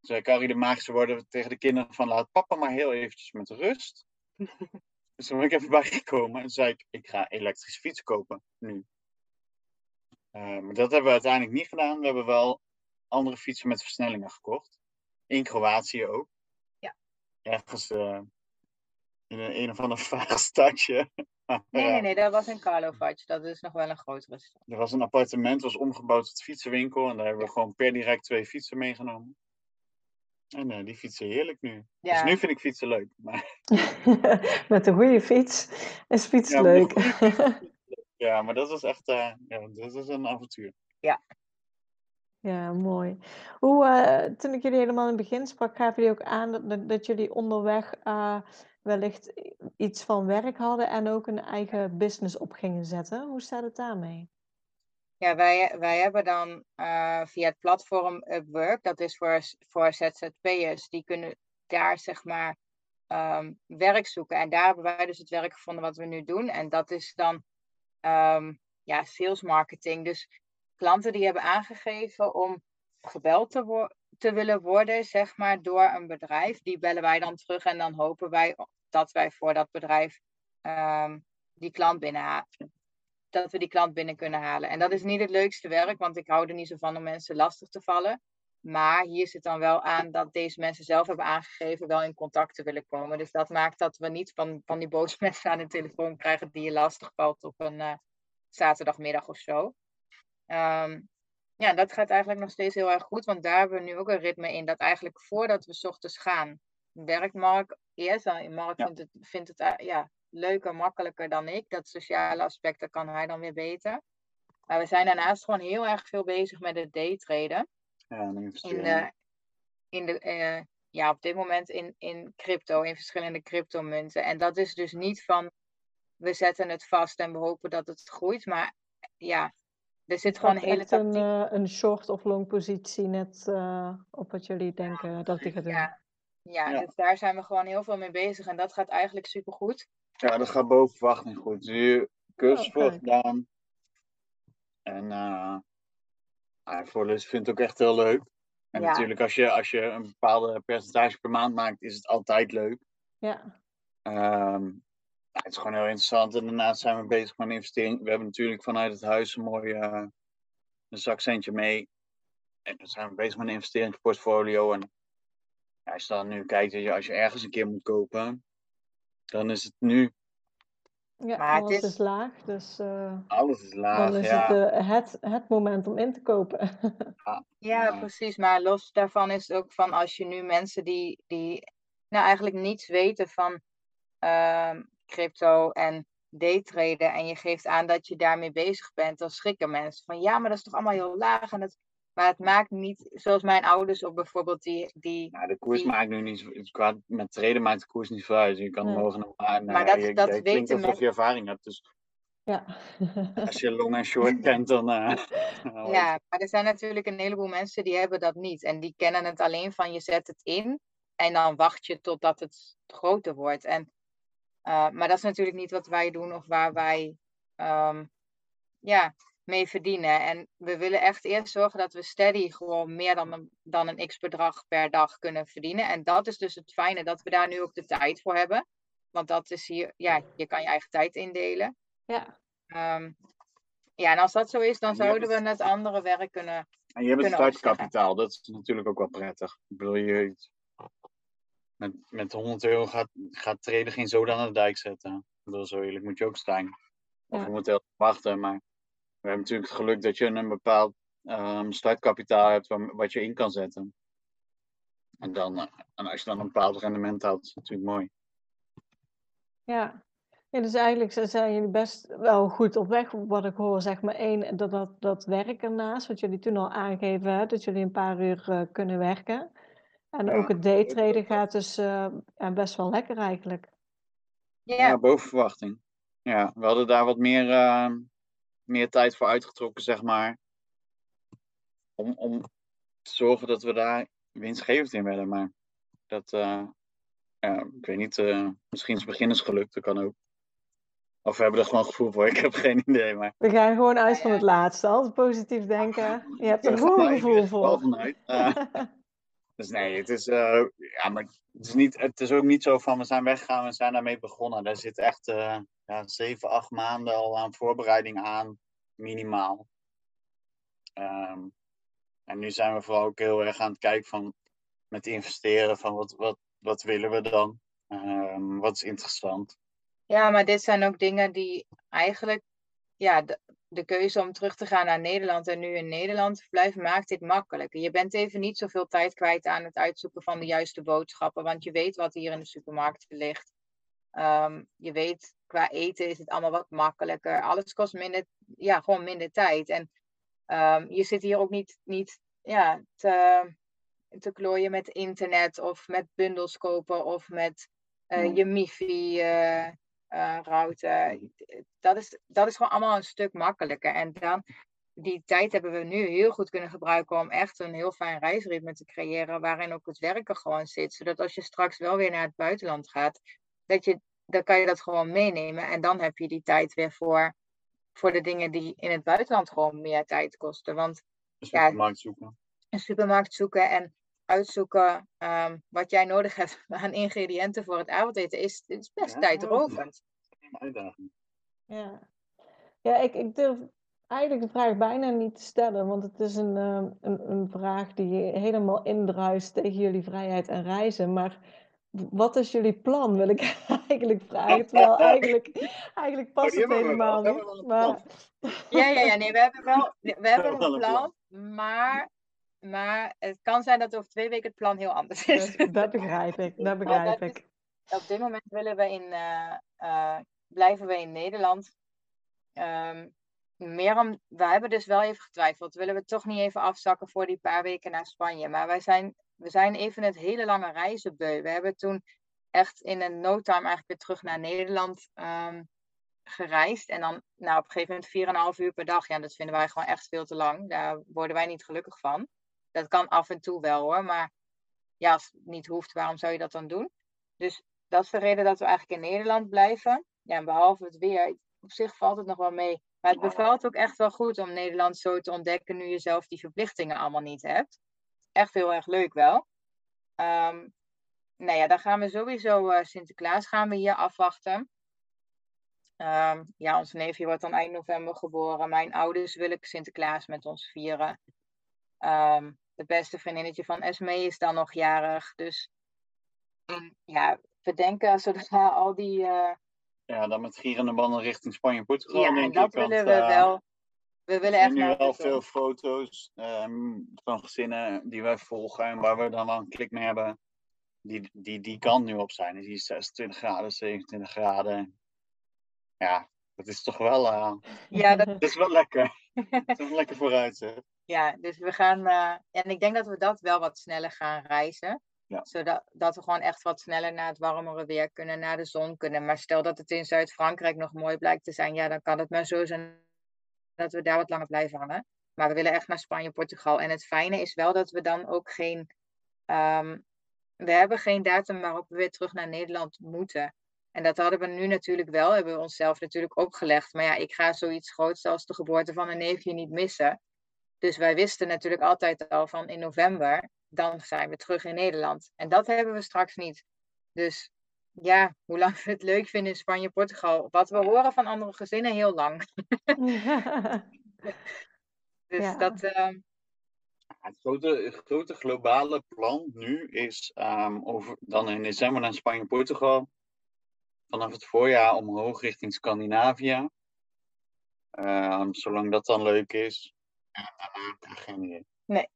Speaker 3: Toen zei Carrie de magische woorden tegen de kinderen van laat papa maar heel eventjes met rust. Dus toen ben ik even bijgekomen en zei ik, ik ga elektrische fiets kopen, nu. Eh, maar dat hebben we uiteindelijk niet gedaan. We hebben wel andere fietsen met versnellingen gekocht. In Kroatië ook.
Speaker 2: Ja.
Speaker 3: Ergens eh, in een, een of ander <laughs> vaag stadje.
Speaker 2: Nee, nee, nee, dat was in Karlovac. Dat is nog wel een grotere stad.
Speaker 3: Er was een appartement, was omgebouwd tot fietsenwinkel. En daar hebben we gewoon per direct twee fietsen meegenomen. En eh, die fietsen heerlijk nu. Dus
Speaker 2: Ja.
Speaker 3: nu vind ik fietsen leuk. Maar, <laughs>
Speaker 4: met een goede fiets is fietsen
Speaker 3: Ja, <laughs>
Speaker 4: leuk.
Speaker 3: ja, maar dat was echt eh, ja, dat was een avontuur.
Speaker 4: Ja, mooi. Hoe, eh, toen ik jullie helemaal in het begin sprak, gaven jullie ook aan dat, dat, dat jullie onderweg eh, wellicht iets van werk hadden en ook een eigen business op gingen zetten. Hoe staat het daarmee?
Speaker 2: Ja, wij, wij hebben dan eh, via het platform Upwork, dat is voor, voor ZZP'ers, die kunnen daar zeg maar ehm, werk zoeken. En daar hebben wij dus het werk gevonden wat we nu doen. En dat is dan ehm, ja, sales marketing. Dus klanten die hebben aangegeven om gebeld te, te willen worden, zeg maar, door een bedrijf, die bellen wij dan terug en dan hopen wij dat wij voor dat bedrijf ehm, die klant binnenhalen dat we die klant binnen kunnen halen. En dat is niet het leukste werk, want ik hou er niet zo van om mensen lastig te vallen. Maar hier zit dan wel aan dat deze mensen zelf hebben aangegeven wel in contact te willen komen. Dus dat maakt dat we niet van, van die boze <laughs> mensen aan de telefoon krijgen die je lastig valt op een eh, zaterdagmiddag of zo. Ehm, ja, dat gaat eigenlijk nog steeds heel erg goed, want daar hebben we nu ook een ritme in. Dat eigenlijk voordat we 's ochtends gaan, werkt Mark eerst. Mark
Speaker 3: Ja.
Speaker 2: vindt het, vindt het eh, ja, leuker, makkelijker dan ik. Dat sociale aspect, dat kan hij dan weer beter. Maar we zijn daarnaast gewoon heel erg veel bezig met het daytraden.
Speaker 3: Ja, een
Speaker 2: In de, in de, eh, ja, op dit moment in, in crypto, in verschillende cryptomunten. En dat is dus niet van, we zetten het vast en we hopen dat het groeit. Maar ja, er zit gewoon een hele
Speaker 4: echt een, eh, een short of long positie net eh, op wat jullie denken dat die gaat doen.
Speaker 2: Ja, ja,
Speaker 3: Ja.
Speaker 2: dus daar zijn we gewoon heel veel mee bezig. En dat gaat eigenlijk supergoed.
Speaker 3: Ja, dat gaat boven verwachting goed. Nu cursus
Speaker 4: Oh,
Speaker 3: voor gedaan. En eh ja, voorlezen vind ik het ook echt heel leuk. En
Speaker 2: Ja.
Speaker 3: natuurlijk, als je, als je een bepaalde percentage per maand maakt, is het altijd leuk.
Speaker 4: Ja,
Speaker 3: Ehm, ja, het is gewoon heel interessant. En daarnaast zijn we bezig met investering. We hebben natuurlijk vanuit het huis een mooi eh, een zakcentje mee. En dan zijn we bezig met een investeringsportfolio. En ja, als je dan nu kijkt, als je ergens een keer moet kopen, dan is het nu
Speaker 4: Ja,
Speaker 2: Maar het
Speaker 4: alles
Speaker 2: is-
Speaker 4: is laag, dus eh,
Speaker 3: Alles is laag,
Speaker 4: dan is
Speaker 3: ja.
Speaker 4: het, eh, het het moment om in te kopen. <laughs>
Speaker 2: Ja,
Speaker 3: Ja.
Speaker 2: precies. Maar los daarvan is het ook van als je nu mensen die, die nou eigenlijk niets weten van ehm, crypto en daytraden en je geeft aan dat je daarmee bezig bent, dan schrikken mensen van ja, maar dat is toch allemaal heel laag. En het, maar het maakt niet, zoals mijn ouders ook bijvoorbeeld, die, die
Speaker 3: Nou, de koers
Speaker 2: Die-
Speaker 3: maakt nu niet qua met treden maakt de koers niet veel uit. Je kan
Speaker 4: Nee.
Speaker 3: morgen nog maar.
Speaker 2: Maar dat-
Speaker 3: je,
Speaker 2: dat
Speaker 3: je klinkt alsof je ervaring hebt. Dus
Speaker 4: Ja. <laughs>
Speaker 3: als je long en short kent, dan. eh, <laughs> dan
Speaker 2: Ja, maar er zijn natuurlijk een heleboel mensen die hebben dat niet. En die kennen het alleen van je zet het in en dan wacht je totdat het groter wordt. En, eh, maar dat is natuurlijk niet wat wij doen of waar wij ehm, ja, mee verdienen. En we willen echt eerst zorgen dat we steady gewoon meer dan een, dan een x bedrag per dag kunnen verdienen. En dat is dus het fijne dat we daar nu ook de tijd voor hebben. Want dat is hier, ja, je kan je eigen tijd indelen.
Speaker 4: ja.
Speaker 2: Ehm, ja, en als dat zo is, dan zouden we het andere werk kunnen
Speaker 3: En je hebt het startkapitaal, dat is natuurlijk ook wel prettig. Ik bedoel, je, met, met 100 euro gaat, gaat traden geen zoden aan de dijk zetten. Ik bedoel, zo eerlijk moet je ook zijn. Of
Speaker 4: Ja.
Speaker 3: je moet heel wachten, maar we hebben natuurlijk het geluk dat je een bepaald ehm, startkapitaal hebt waar- wat je in kan zetten. En, dan, eh, en als je dan een bepaald rendement haalt, is het natuurlijk mooi.
Speaker 4: Ja. ja, dus eigenlijk zijn jullie best wel goed op weg, wat ik hoor. Zeg maar één, dat, dat, dat werk ernaast, wat jullie toen al aangeven, hè, dat jullie een paar uur eh, kunnen werken. En
Speaker 3: Ja,
Speaker 4: ook het daytraden gaat dus eh, best wel lekker eigenlijk.
Speaker 2: Ja,
Speaker 3: Ja, boven verwachting. Ja, we hadden daar wat meer, eh, meer tijd voor uitgetrokken, zeg maar. Om, om te zorgen dat we daar winstgevend in werden. Maar dat, eh, ja, ik weet niet, eh, misschien is beginnersgeluk, dat kan ook. Of we hebben er gewoon gevoel voor, <laughs> ik heb geen idee. Maar
Speaker 4: We gaan gewoon uit van het laatste. Altijd positief denken. Je hebt er gewoon een <laughs> gevoel
Speaker 3: ga er wel
Speaker 4: voor. <laughs>
Speaker 3: dus nee, het is, eh, ja, maar het is, niet, het is ook niet zo van we zijn weggegaan, we zijn daarmee begonnen. Daar zit echt eh, ja, zeven, acht maanden al aan voorbereiding aan, minimaal. Ehm, en nu zijn we vooral ook heel erg aan het kijken van met investeren van wat, wat, wat willen we dan? Ehm, wat is interessant?
Speaker 2: ja, maar dit zijn ook dingen die eigenlijk, ja, de, keuze om terug te gaan naar Nederland en nu in Nederland te blijven, maakt dit makkelijker. Je bent even niet zoveel tijd kwijt aan het uitzoeken van de juiste boodschappen, want je weet wat hier in de supermarkt ligt. Ehm, je weet, qua eten is het allemaal wat makkelijker. Alles kost minder, ja, gewoon minder tijd. En ehm, je zit hier ook niet, niet ja, te, te klooien met internet of met bundels kopen of met eh, je MIFI eh eh, router. Dat is, dat is gewoon allemaal een stuk makkelijker. En dan, die tijd hebben we nu heel goed kunnen gebruiken om echt een heel fijn reisritme te creëren, waarin ook het werken gewoon zit. Zodat als je straks wel weer naar het buitenland gaat, dat je, dan kan je dat gewoon meenemen. En dan heb je die tijd weer voor, voor de dingen die in het buitenland gewoon meer tijd kosten. Want
Speaker 3: Dus
Speaker 2: Ja.
Speaker 3: de markt zoeken.
Speaker 2: een supermarkt zoeken en uitzoeken ehm, wat jij nodig hebt <laughs> aan ingrediënten voor het avondeten is, is best
Speaker 3: Ja,
Speaker 2: tijdrovend.
Speaker 3: Een uitdaging.
Speaker 4: Ja, ja ik, ik durf eigenlijk de vraag bijna niet te stellen, want het is een, eh, een, een vraag die helemaal indruist tegen jullie vrijheid en reizen. Maar wat is jullie plan, wil ik <laughs> eigenlijk vragen. Terwijl eigenlijk, eigenlijk past
Speaker 3: Oh, die
Speaker 4: het helemaal niet. Maar
Speaker 2: Ja, ja, ja, nee, we hebben wel we <laughs> hebben
Speaker 3: wel
Speaker 2: een
Speaker 3: een
Speaker 2: plan, maar, maar het kan zijn dat over twee weken het plan heel anders is.
Speaker 4: dat, dat begrijp ik, dat <laughs> begrijp
Speaker 2: dat
Speaker 4: ik.
Speaker 2: Op dit moment willen we in, eh, eh, blijven we in Nederland. Ehm, meer om, we hebben dus wel even getwijfeld. Willen we toch niet even afzakken voor die paar weken naar Spanje? Maar wij zijn, we zijn even het hele lange reizen beu. We hebben toen echt in een no time eigenlijk weer terug naar Nederland ehm, gereisd. En dan nou, op een gegeven moment 4,5 uur per dag. Ja, dat vinden wij gewoon echt veel te lang. Daar worden wij niet gelukkig van. Dat kan af en toe wel hoor. Maar ja, als het niet hoeft, waarom zou je dat dan doen? Dus dat is de reden dat we eigenlijk in Nederland blijven. Ja, en behalve het weer, op zich valt het nog wel mee. Maar het bevalt ook echt wel goed om Nederland zo te ontdekken nu je zelf die verplichtingen allemaal niet hebt. Echt heel erg leuk wel. Ehm nou ja, dan gaan we sowieso eh, Sinterklaas gaan we hier afwachten. Ehm, ja, ons neefje wordt dan eind november geboren. Mijn ouders wil ik Sinterklaas met ons vieren. Ehm, het beste vriendinnetje van Esme is dan nog jarig. Dus en ja, we denken zodra al die, eh,
Speaker 3: ja, dan met gierende banden richting Spanje en Portugal.
Speaker 2: Ja,
Speaker 3: denk
Speaker 2: dat
Speaker 3: ik, want,
Speaker 2: willen we
Speaker 3: eh,
Speaker 2: wel. We willen echt
Speaker 3: nu
Speaker 2: de zon.
Speaker 3: veel foto's ehm, van gezinnen die wij volgen en waar we dan wel een klik mee hebben. Die die, die kant nu op zijn. Dus die 26 graden, 27 graden. Ja, dat is toch wel, eh,
Speaker 2: Ja, dat, <laughs>
Speaker 3: dat is wel lekker. <laughs> Dat is wel lekker vooruitzicht.
Speaker 2: Ja, dus we gaan. eh, en ik denk dat we dat wel wat sneller gaan reizen.
Speaker 3: Ja.
Speaker 2: Zodat dat we gewoon echt wat sneller naar het warmere weer kunnen, naar de zon kunnen. Maar stel dat het in Zuid-Frankrijk nog mooi blijkt te zijn, ja, dan kan het maar zo zijn dat we daar wat langer blijven hangen. Maar we willen echt naar Spanje, Portugal. En het fijne is wel dat we dan ook geen. ehm, we hebben geen datum waarop we weer terug naar Nederland moeten. En dat hadden we nu natuurlijk wel, hebben we onszelf natuurlijk opgelegd. Maar ja, ik ga zoiets groots als de geboorte van een neefje niet missen. Dus wij wisten natuurlijk altijd al van in november, dan zijn we terug in Nederland. En dat hebben we straks niet. Dus ja, hoe lang we het leuk vinden in Spanje, Portugal. Wat we horen van andere gezinnen, heel lang. <laughs> Dus
Speaker 4: Ja.
Speaker 2: dat, ehm,
Speaker 3: Het grote, het grote globale plan nu is ehm, over, dan in december naar Spanje Portugal. Vanaf het voorjaar omhoog richting Scandinavië. Ehm, zolang dat dan leuk is. Geen idee.
Speaker 2: geen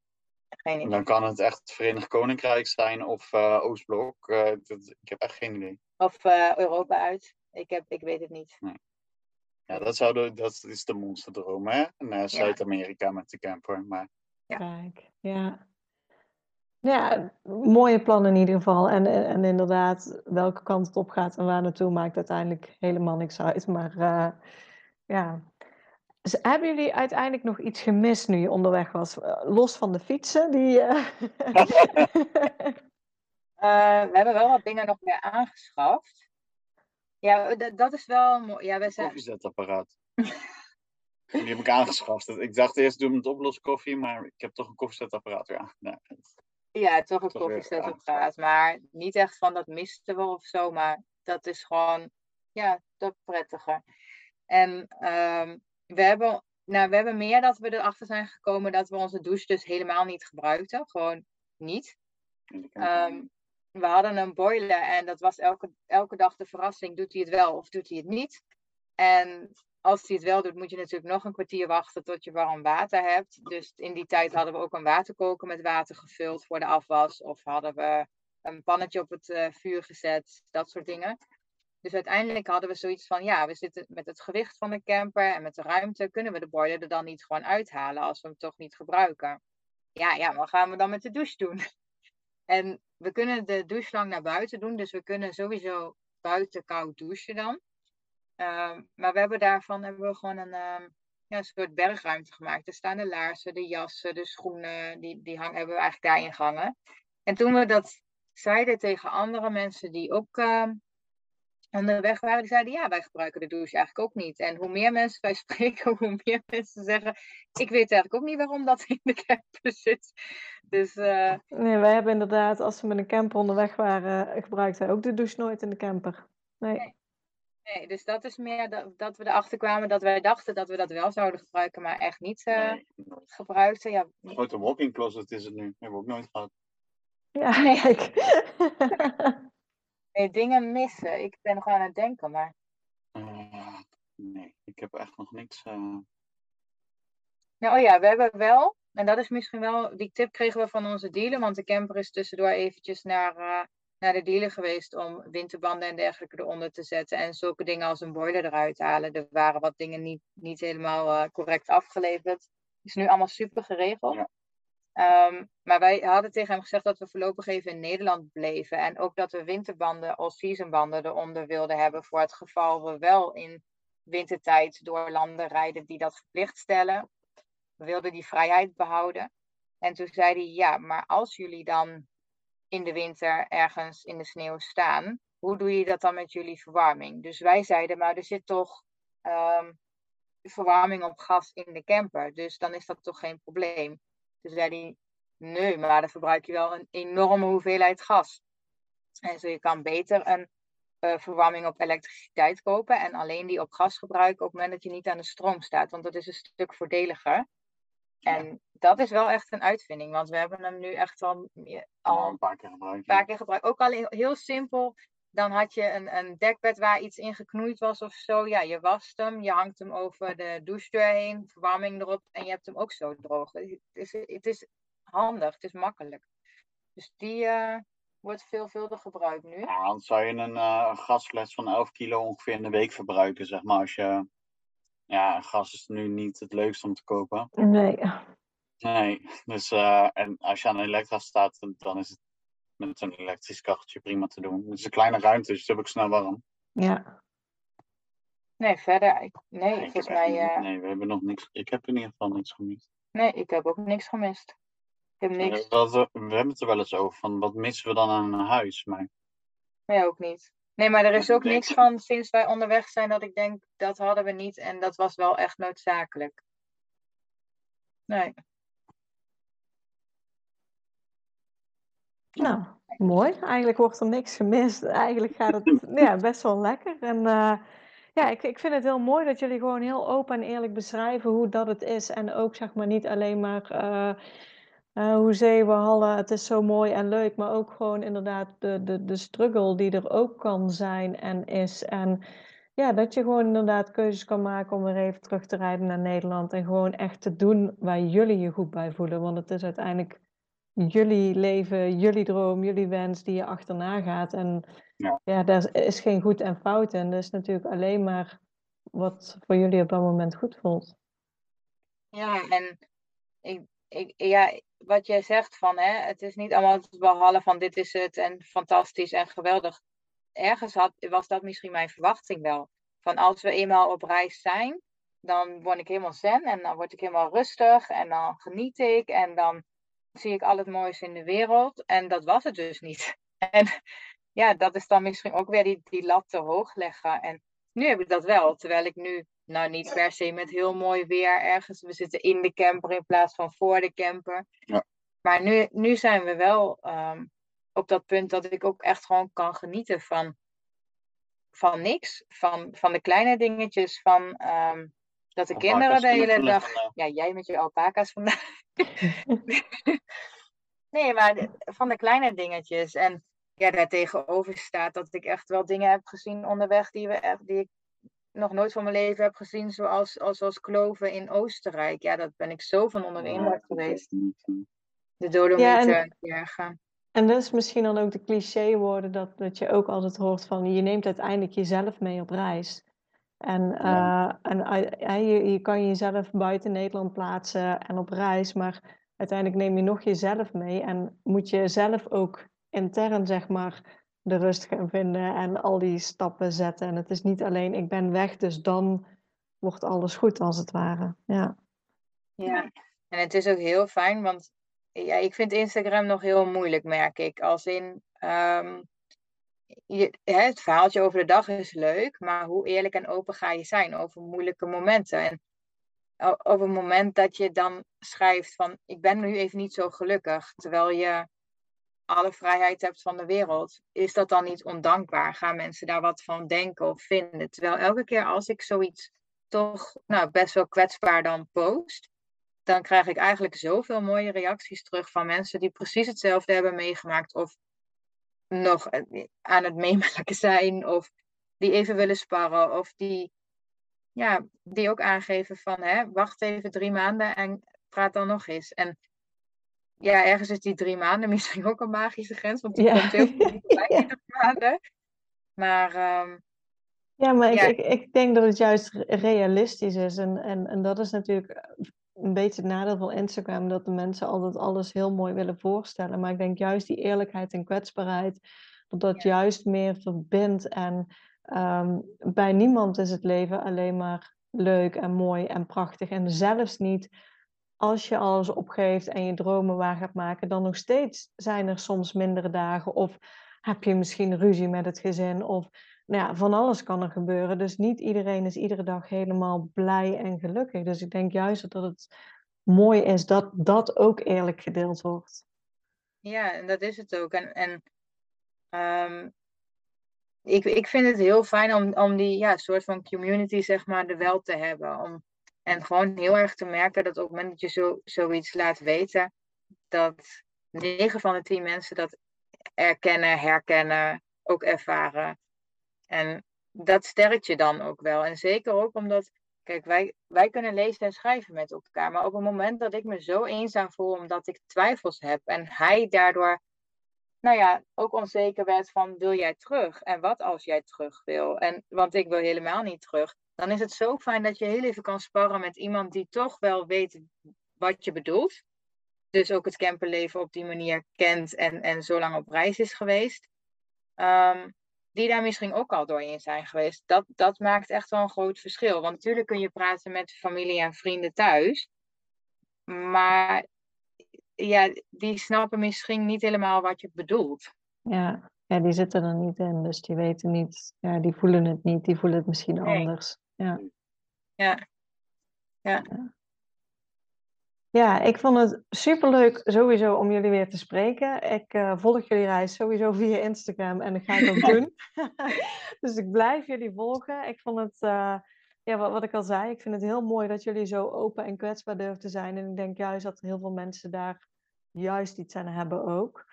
Speaker 3: En
Speaker 2: idee.
Speaker 3: dan kan het echt het Verenigd Koninkrijk zijn of eh, Oostblok. Eh, dat, ik heb echt geen idee.
Speaker 2: Of eh, Europa uit. Ik, heb, ik weet het niet.
Speaker 3: Ja, dat, zou de, dat is de monsterdroom, hè? Naar Zuid-Amerika met de camper. Maar
Speaker 2: Ja.
Speaker 4: Kijk, ja. Ja, mooie plannen in ieder geval. En, en, en inderdaad, welke kant het op gaat en waar naartoe maakt uiteindelijk helemaal niks uit. Maar eh, ja. Dus hebben jullie uiteindelijk nog iets gemist nu je onderweg was? Eh, Los van de fietsen, die... eh, <laughs>
Speaker 2: Eh, we hebben wel wat dingen nog weer aangeschaft. Ja, dat is wel mooi. Ja, we zijn...
Speaker 3: koffiezetapparaat. Die heb ik aangeschaft. Ik dacht eerst doe met oploskoffie, maar ik heb toch een koffiezetapparaat weer aangedaan.
Speaker 2: Ja, toch een
Speaker 3: Toch weer
Speaker 2: koffiezet op
Speaker 3: aangeschaft.
Speaker 2: gaat. Maar niet echt van dat misten we of zo. Maar dat is gewoon, ja, dat prettiger. En ehm, we, hebben, nou, we hebben meer dat we erachter zijn gekomen dat we onze douche dus helemaal niet gebruikten. Gewoon niet. Ehm, we hadden een boiler en dat was elke, elke dag de verrassing. Doet hij het wel of doet hij het niet? En als hij het wel doet, moet je natuurlijk nog een kwartier wachten tot je warm water hebt. Dus in die tijd hadden we ook een waterkoker met water gevuld voor de afwas. Of hadden we een pannetje op het eh, vuur gezet, dat soort dingen. Dus uiteindelijk hadden we zoiets van, ja, we zitten met het gewicht van de camper en met de ruimte, kunnen we de boiler er dan niet gewoon uithalen als we hem toch niet gebruiken? Ja, ja, wat gaan we dan met de douche doen? <laughs> En we kunnen de doucheslang naar buiten doen, dus we kunnen sowieso buiten koud douchen dan. Ehm, maar we hebben daarvan hebben we gewoon een, ehm, ja, een soort bergruimte gemaakt. Er staan de laarzen, de jassen, de schoenen, die, die hang, hebben we eigenlijk daarin gehangen. En toen we dat zeiden tegen andere mensen die ook ehm, onderweg waren, die zeiden ja, wij gebruiken de douche eigenlijk ook niet. En hoe meer mensen wij <laughs> spreken, hoe meer mensen zeggen, ik weet eigenlijk ook niet waarom dat in de camper zit. Dus eh,
Speaker 4: Nee, wij hebben inderdaad, als we met een camper onderweg waren, eh, gebruikten wij ook de douche nooit in de camper. Nee.
Speaker 2: Nee, dus dat is meer dat, dat we erachter kwamen dat wij dachten dat we dat wel zouden gebruiken, maar echt niet eh, gebruikten. Ja,
Speaker 3: Een grote walk-in closet is het nu. Hebben we ook nooit gehad.
Speaker 4: Ja,
Speaker 2: Nee. <laughs>
Speaker 4: kijk. <laughs>
Speaker 2: nee, dingen missen. Ik ben nog aan het denken, maar
Speaker 3: Eh, nee, ik heb echt nog niks. eh,
Speaker 2: nou oh ja, we hebben wel, en dat is misschien wel, die tip kregen we van onze dealer, want de camper is tussendoor eventjes naar, eh, naar de dealer geweest om winterbanden en dergelijke eronder te zetten en zulke dingen als een boiler eruit halen. Er waren wat dingen niet, niet helemaal correct afgeleverd. Is nu allemaal super geregeld.
Speaker 3: Ja.
Speaker 2: Ehm, maar wij hadden tegen hem gezegd dat we voorlopig even in Nederland bleven. En ook dat we winterbanden, all-season banden eronder wilden hebben. Voor het geval we wel in wintertijd door landen rijden die dat verplicht stellen. We wilden die vrijheid behouden. En toen zei hij, ja, maar als jullie dan in de winter ergens in de sneeuw staan, hoe doe je dat dan met jullie verwarming? Dus wij zeiden, maar er zit toch ehm, verwarming op gas in de camper. Dus dan is dat toch geen probleem. Toen zei hij, nee, maar dan verbruik je wel een enorme hoeveelheid gas. En zo je kan beter een eh, verwarming op elektriciteit kopen en alleen die op gas gebruiken op het moment dat je niet aan de stroom staat. Want dat is een stuk voordeliger. En dat is wel echt een uitvinding, want we hebben hem nu echt al,
Speaker 3: al een paar keer gebruikt.
Speaker 2: een paar keer gebruikt. Ook al heel simpel dan had je een, een dekbed waar iets in geknoeid was of zo. Ja, je wast hem, je hangt hem over de douchedeur heen, verwarming erop en je hebt hem ook zo droog. Het is, het is handig, het is makkelijk. Dus die uh, wordt veelvuldig gebruikt nu.
Speaker 3: Ja, dan zou je een uh, gasfles van 11 kilo ongeveer in de week verbruiken, zeg maar. Als je, ja, gas is nu niet het leukste om te kopen.
Speaker 4: Nee.
Speaker 3: Nee, dus uh, en als je aan een elektra staat, dan is het met een elektrisch kacheltje prima te doen. Het is een kleine ruimte, dus het heb ik snel warm.
Speaker 4: Ja.
Speaker 2: Nee, verder. Nee, volgens
Speaker 3: heb
Speaker 2: mij. eh,
Speaker 3: nee, we hebben nog niks. Ik heb in ieder geval niks gemist.
Speaker 2: nee, ik heb ook niks gemist. Ik heb niks.
Speaker 3: We, hebben het er wel eens over van wat missen we dan aan een huis. Maar
Speaker 2: Nee, ook niet. Nee, maar er is ook niks van sinds wij onderweg zijn dat ik denk dat hadden we niet en dat was wel echt noodzakelijk. Nee.
Speaker 4: Nou, mooi. Eigenlijk wordt er niks gemist. Eigenlijk gaat het <laughs> ja, best wel lekker. En eh, ja, ik, ik vind het heel mooi dat jullie gewoon heel open en eerlijk beschrijven hoe dat het is. En ook zeg maar niet alleen maar eh eh hoe zeewenhallen, het is zo mooi en leuk. Maar ook gewoon inderdaad de, de, de struggle die er ook kan zijn en is. En ja, dat je gewoon inderdaad keuzes kan maken om weer even terug te rijden naar Nederland. En gewoon echt te doen waar jullie je goed bij voelen. Want het is uiteindelijk jullie leven, jullie droom, jullie wens die je achterna gaat. En
Speaker 3: Ja.
Speaker 4: ja, daar is geen goed en fout in. Dat is natuurlijk alleen maar wat voor jullie op dat moment goed voelt.
Speaker 2: Ja, en ik, ik, ja, wat jij zegt van, hè, het is niet allemaal het behalve van dit is het en fantastisch en geweldig. Ergens had, was dat misschien mijn verwachting wel. Van als we eenmaal op reis zijn, dan word ik helemaal zen en dan word ik helemaal rustig en dan geniet ik en dan zie ik al het moois in de wereld. En dat was het dus niet. <laughs> En ja, dat is dan misschien ook weer die, die lat te hoog leggen. En nu heb ik dat wel, terwijl ik nu nou niet per se met heel mooi weer ergens. We zitten in de camper in plaats van voor de camper.
Speaker 3: Ja.
Speaker 2: Maar nu, nu zijn we wel ehm, op dat punt dat ik ook echt gewoon kan genieten van, van niks. Van, van de kleine dingetjes. Van ehm, dat de
Speaker 3: Alpaca's
Speaker 2: kinderen de hele dag. Ja, jij met je alpaca's vandaag. <laughs> nee, maar van de kleine dingetjes. En ja, daartegenover staat dat ik echt wel dingen heb gezien onderweg die, we echt, die ik nog nooit van mijn leven heb gezien, zoals, als, zoals kloven in Oostenrijk. Ja, dat ben ik zo van onder de indruk geweest. De Dolomieten
Speaker 4: Ja, en-
Speaker 2: bergen.
Speaker 4: En dat is misschien dan ook de clichéwoorden dat, dat je ook altijd hoort van je neemt uiteindelijk jezelf mee op reis. En,
Speaker 3: Ja.
Speaker 4: eh, en je, je kan jezelf buiten Nederland plaatsen en op reis, maar uiteindelijk neem je nog jezelf mee en moet je zelf ook intern zeg maar de rust gaan vinden en al die stappen zetten. En het is niet alleen ik ben weg, dus dan wordt alles goed als het ware. Ja.
Speaker 2: Ja, en het is ook heel fijn, want ja, ik vind Instagram nog heel moeilijk, merk ik. Als in, ehm, je, het verhaaltje over de dag is leuk, maar hoe eerlijk en open ga je zijn over moeilijke momenten? En over het moment dat je dan schrijft van, ik ben nu even niet zo gelukkig, terwijl je alle vrijheid hebt van de wereld, is dat dan niet ondankbaar? Gaan mensen daar wat van denken of vinden? Terwijl elke keer als ik zoiets toch nou, best wel kwetsbaar dan post, dan krijg ik eigenlijk zoveel mooie reacties terug van mensen die precies hetzelfde hebben meegemaakt of nog eh, aan het meemaken <laughs> zijn of die even willen sparren of die, ja, die ook aangeven van hè, wacht even drie maanden en praat dan nog eens. En ja, ergens is die drie maanden <laughs> misschien ook een magische grens, want die
Speaker 4: Ja.
Speaker 2: komt heel veel <laughs> voorbij,
Speaker 4: Ja.
Speaker 2: drie maanden. Maar ehm,
Speaker 4: Ja, maar ik,
Speaker 2: Ja.
Speaker 4: ik, ik denk dat het juist re- realistisch is. En, en, en dat is natuurlijk een beetje het nadeel van Instagram, dat de mensen altijd alles heel mooi willen voorstellen. Maar ik denk juist die eerlijkheid en kwetsbaarheid, dat dat
Speaker 2: Ja.
Speaker 4: juist meer verbindt. En ehm, bij niemand is het leven alleen maar leuk en mooi en prachtig. En zelfs niet als je alles opgeeft en je dromen waar gaat maken, dan nog steeds zijn er soms mindere dagen. Of heb je misschien ruzie met het gezin. Of nou ja, van alles kan er gebeuren. Dus niet iedereen is iedere dag helemaal blij en gelukkig. Dus ik denk juist dat het mooi is dat dat ook eerlijk gedeeld wordt.
Speaker 2: Ja, en dat is het ook. En, en ehm, ik, ik vind het heel fijn om, om die ja, soort van community, zeg maar, er wel te hebben. Om, en gewoon heel erg te merken dat op het moment dat je zo, zoiets laat weten, dat 9 van de 10 mensen dat erkennen, herkennen, ook ervaren. En dat sterkt je dan ook wel. En zeker ook omdat, kijk, wij, wij kunnen lezen en schrijven met elkaar. Maar op het moment dat ik me zo eenzaam voel omdat ik twijfels heb en hij daardoor, nou ja, ook onzeker werd van, wil jij terug? En wat als jij terug wil? En, want ik wil helemaal niet terug. Dan is het zo fijn dat je heel even kan sparren met iemand die toch wel weet wat je bedoelt. Dus ook het camperleven op die manier kent en, en zo lang op reis is geweest. Um, die daar misschien ook al doorheen zijn geweest. Dat, dat maakt echt wel een groot verschil. Want natuurlijk kun je praten met familie en vrienden thuis. Maar ja, die snappen misschien niet helemaal wat je bedoelt.
Speaker 4: Ja, ja die zitten er niet in. Dus die weten niet, ja, die voelen het niet. Die voelen het misschien anders. Ja.
Speaker 2: ja. ja.
Speaker 4: Ja, ik vond het superleuk sowieso om jullie weer te spreken. Ik uh, volg jullie reis sowieso <laughs> via Instagram en dat ga ik ook doen. <laughs> dus ik blijf jullie volgen. Ik vond het, uh, ja, wat, ik al zei, ik vind het heel mooi dat jullie zo open en kwetsbaar durven te zijn. En ik denk juist dat heel veel mensen daar juist iets aan hebben ook.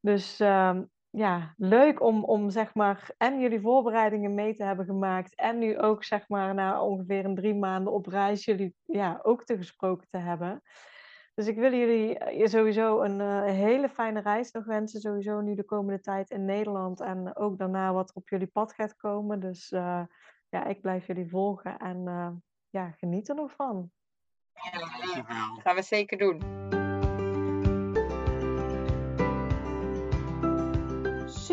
Speaker 4: Dus uh, ja, leuk om, om zeg maar en jullie voorbereidingen mee te hebben gemaakt. En nu ook zeg maar na ongeveer een drie maanden op reis jullie ja, ook te gesproken te hebben. Dus ik wil jullie eh, sowieso een uh, hele fijne reis nog wensen. Sowieso nu de komende tijd in Nederland. En ook daarna wat er op jullie pad gaat komen. Dus uh, ja, ik blijf jullie volgen. En ja, geniet er nog van.
Speaker 2: Ja, gaan we zeker doen.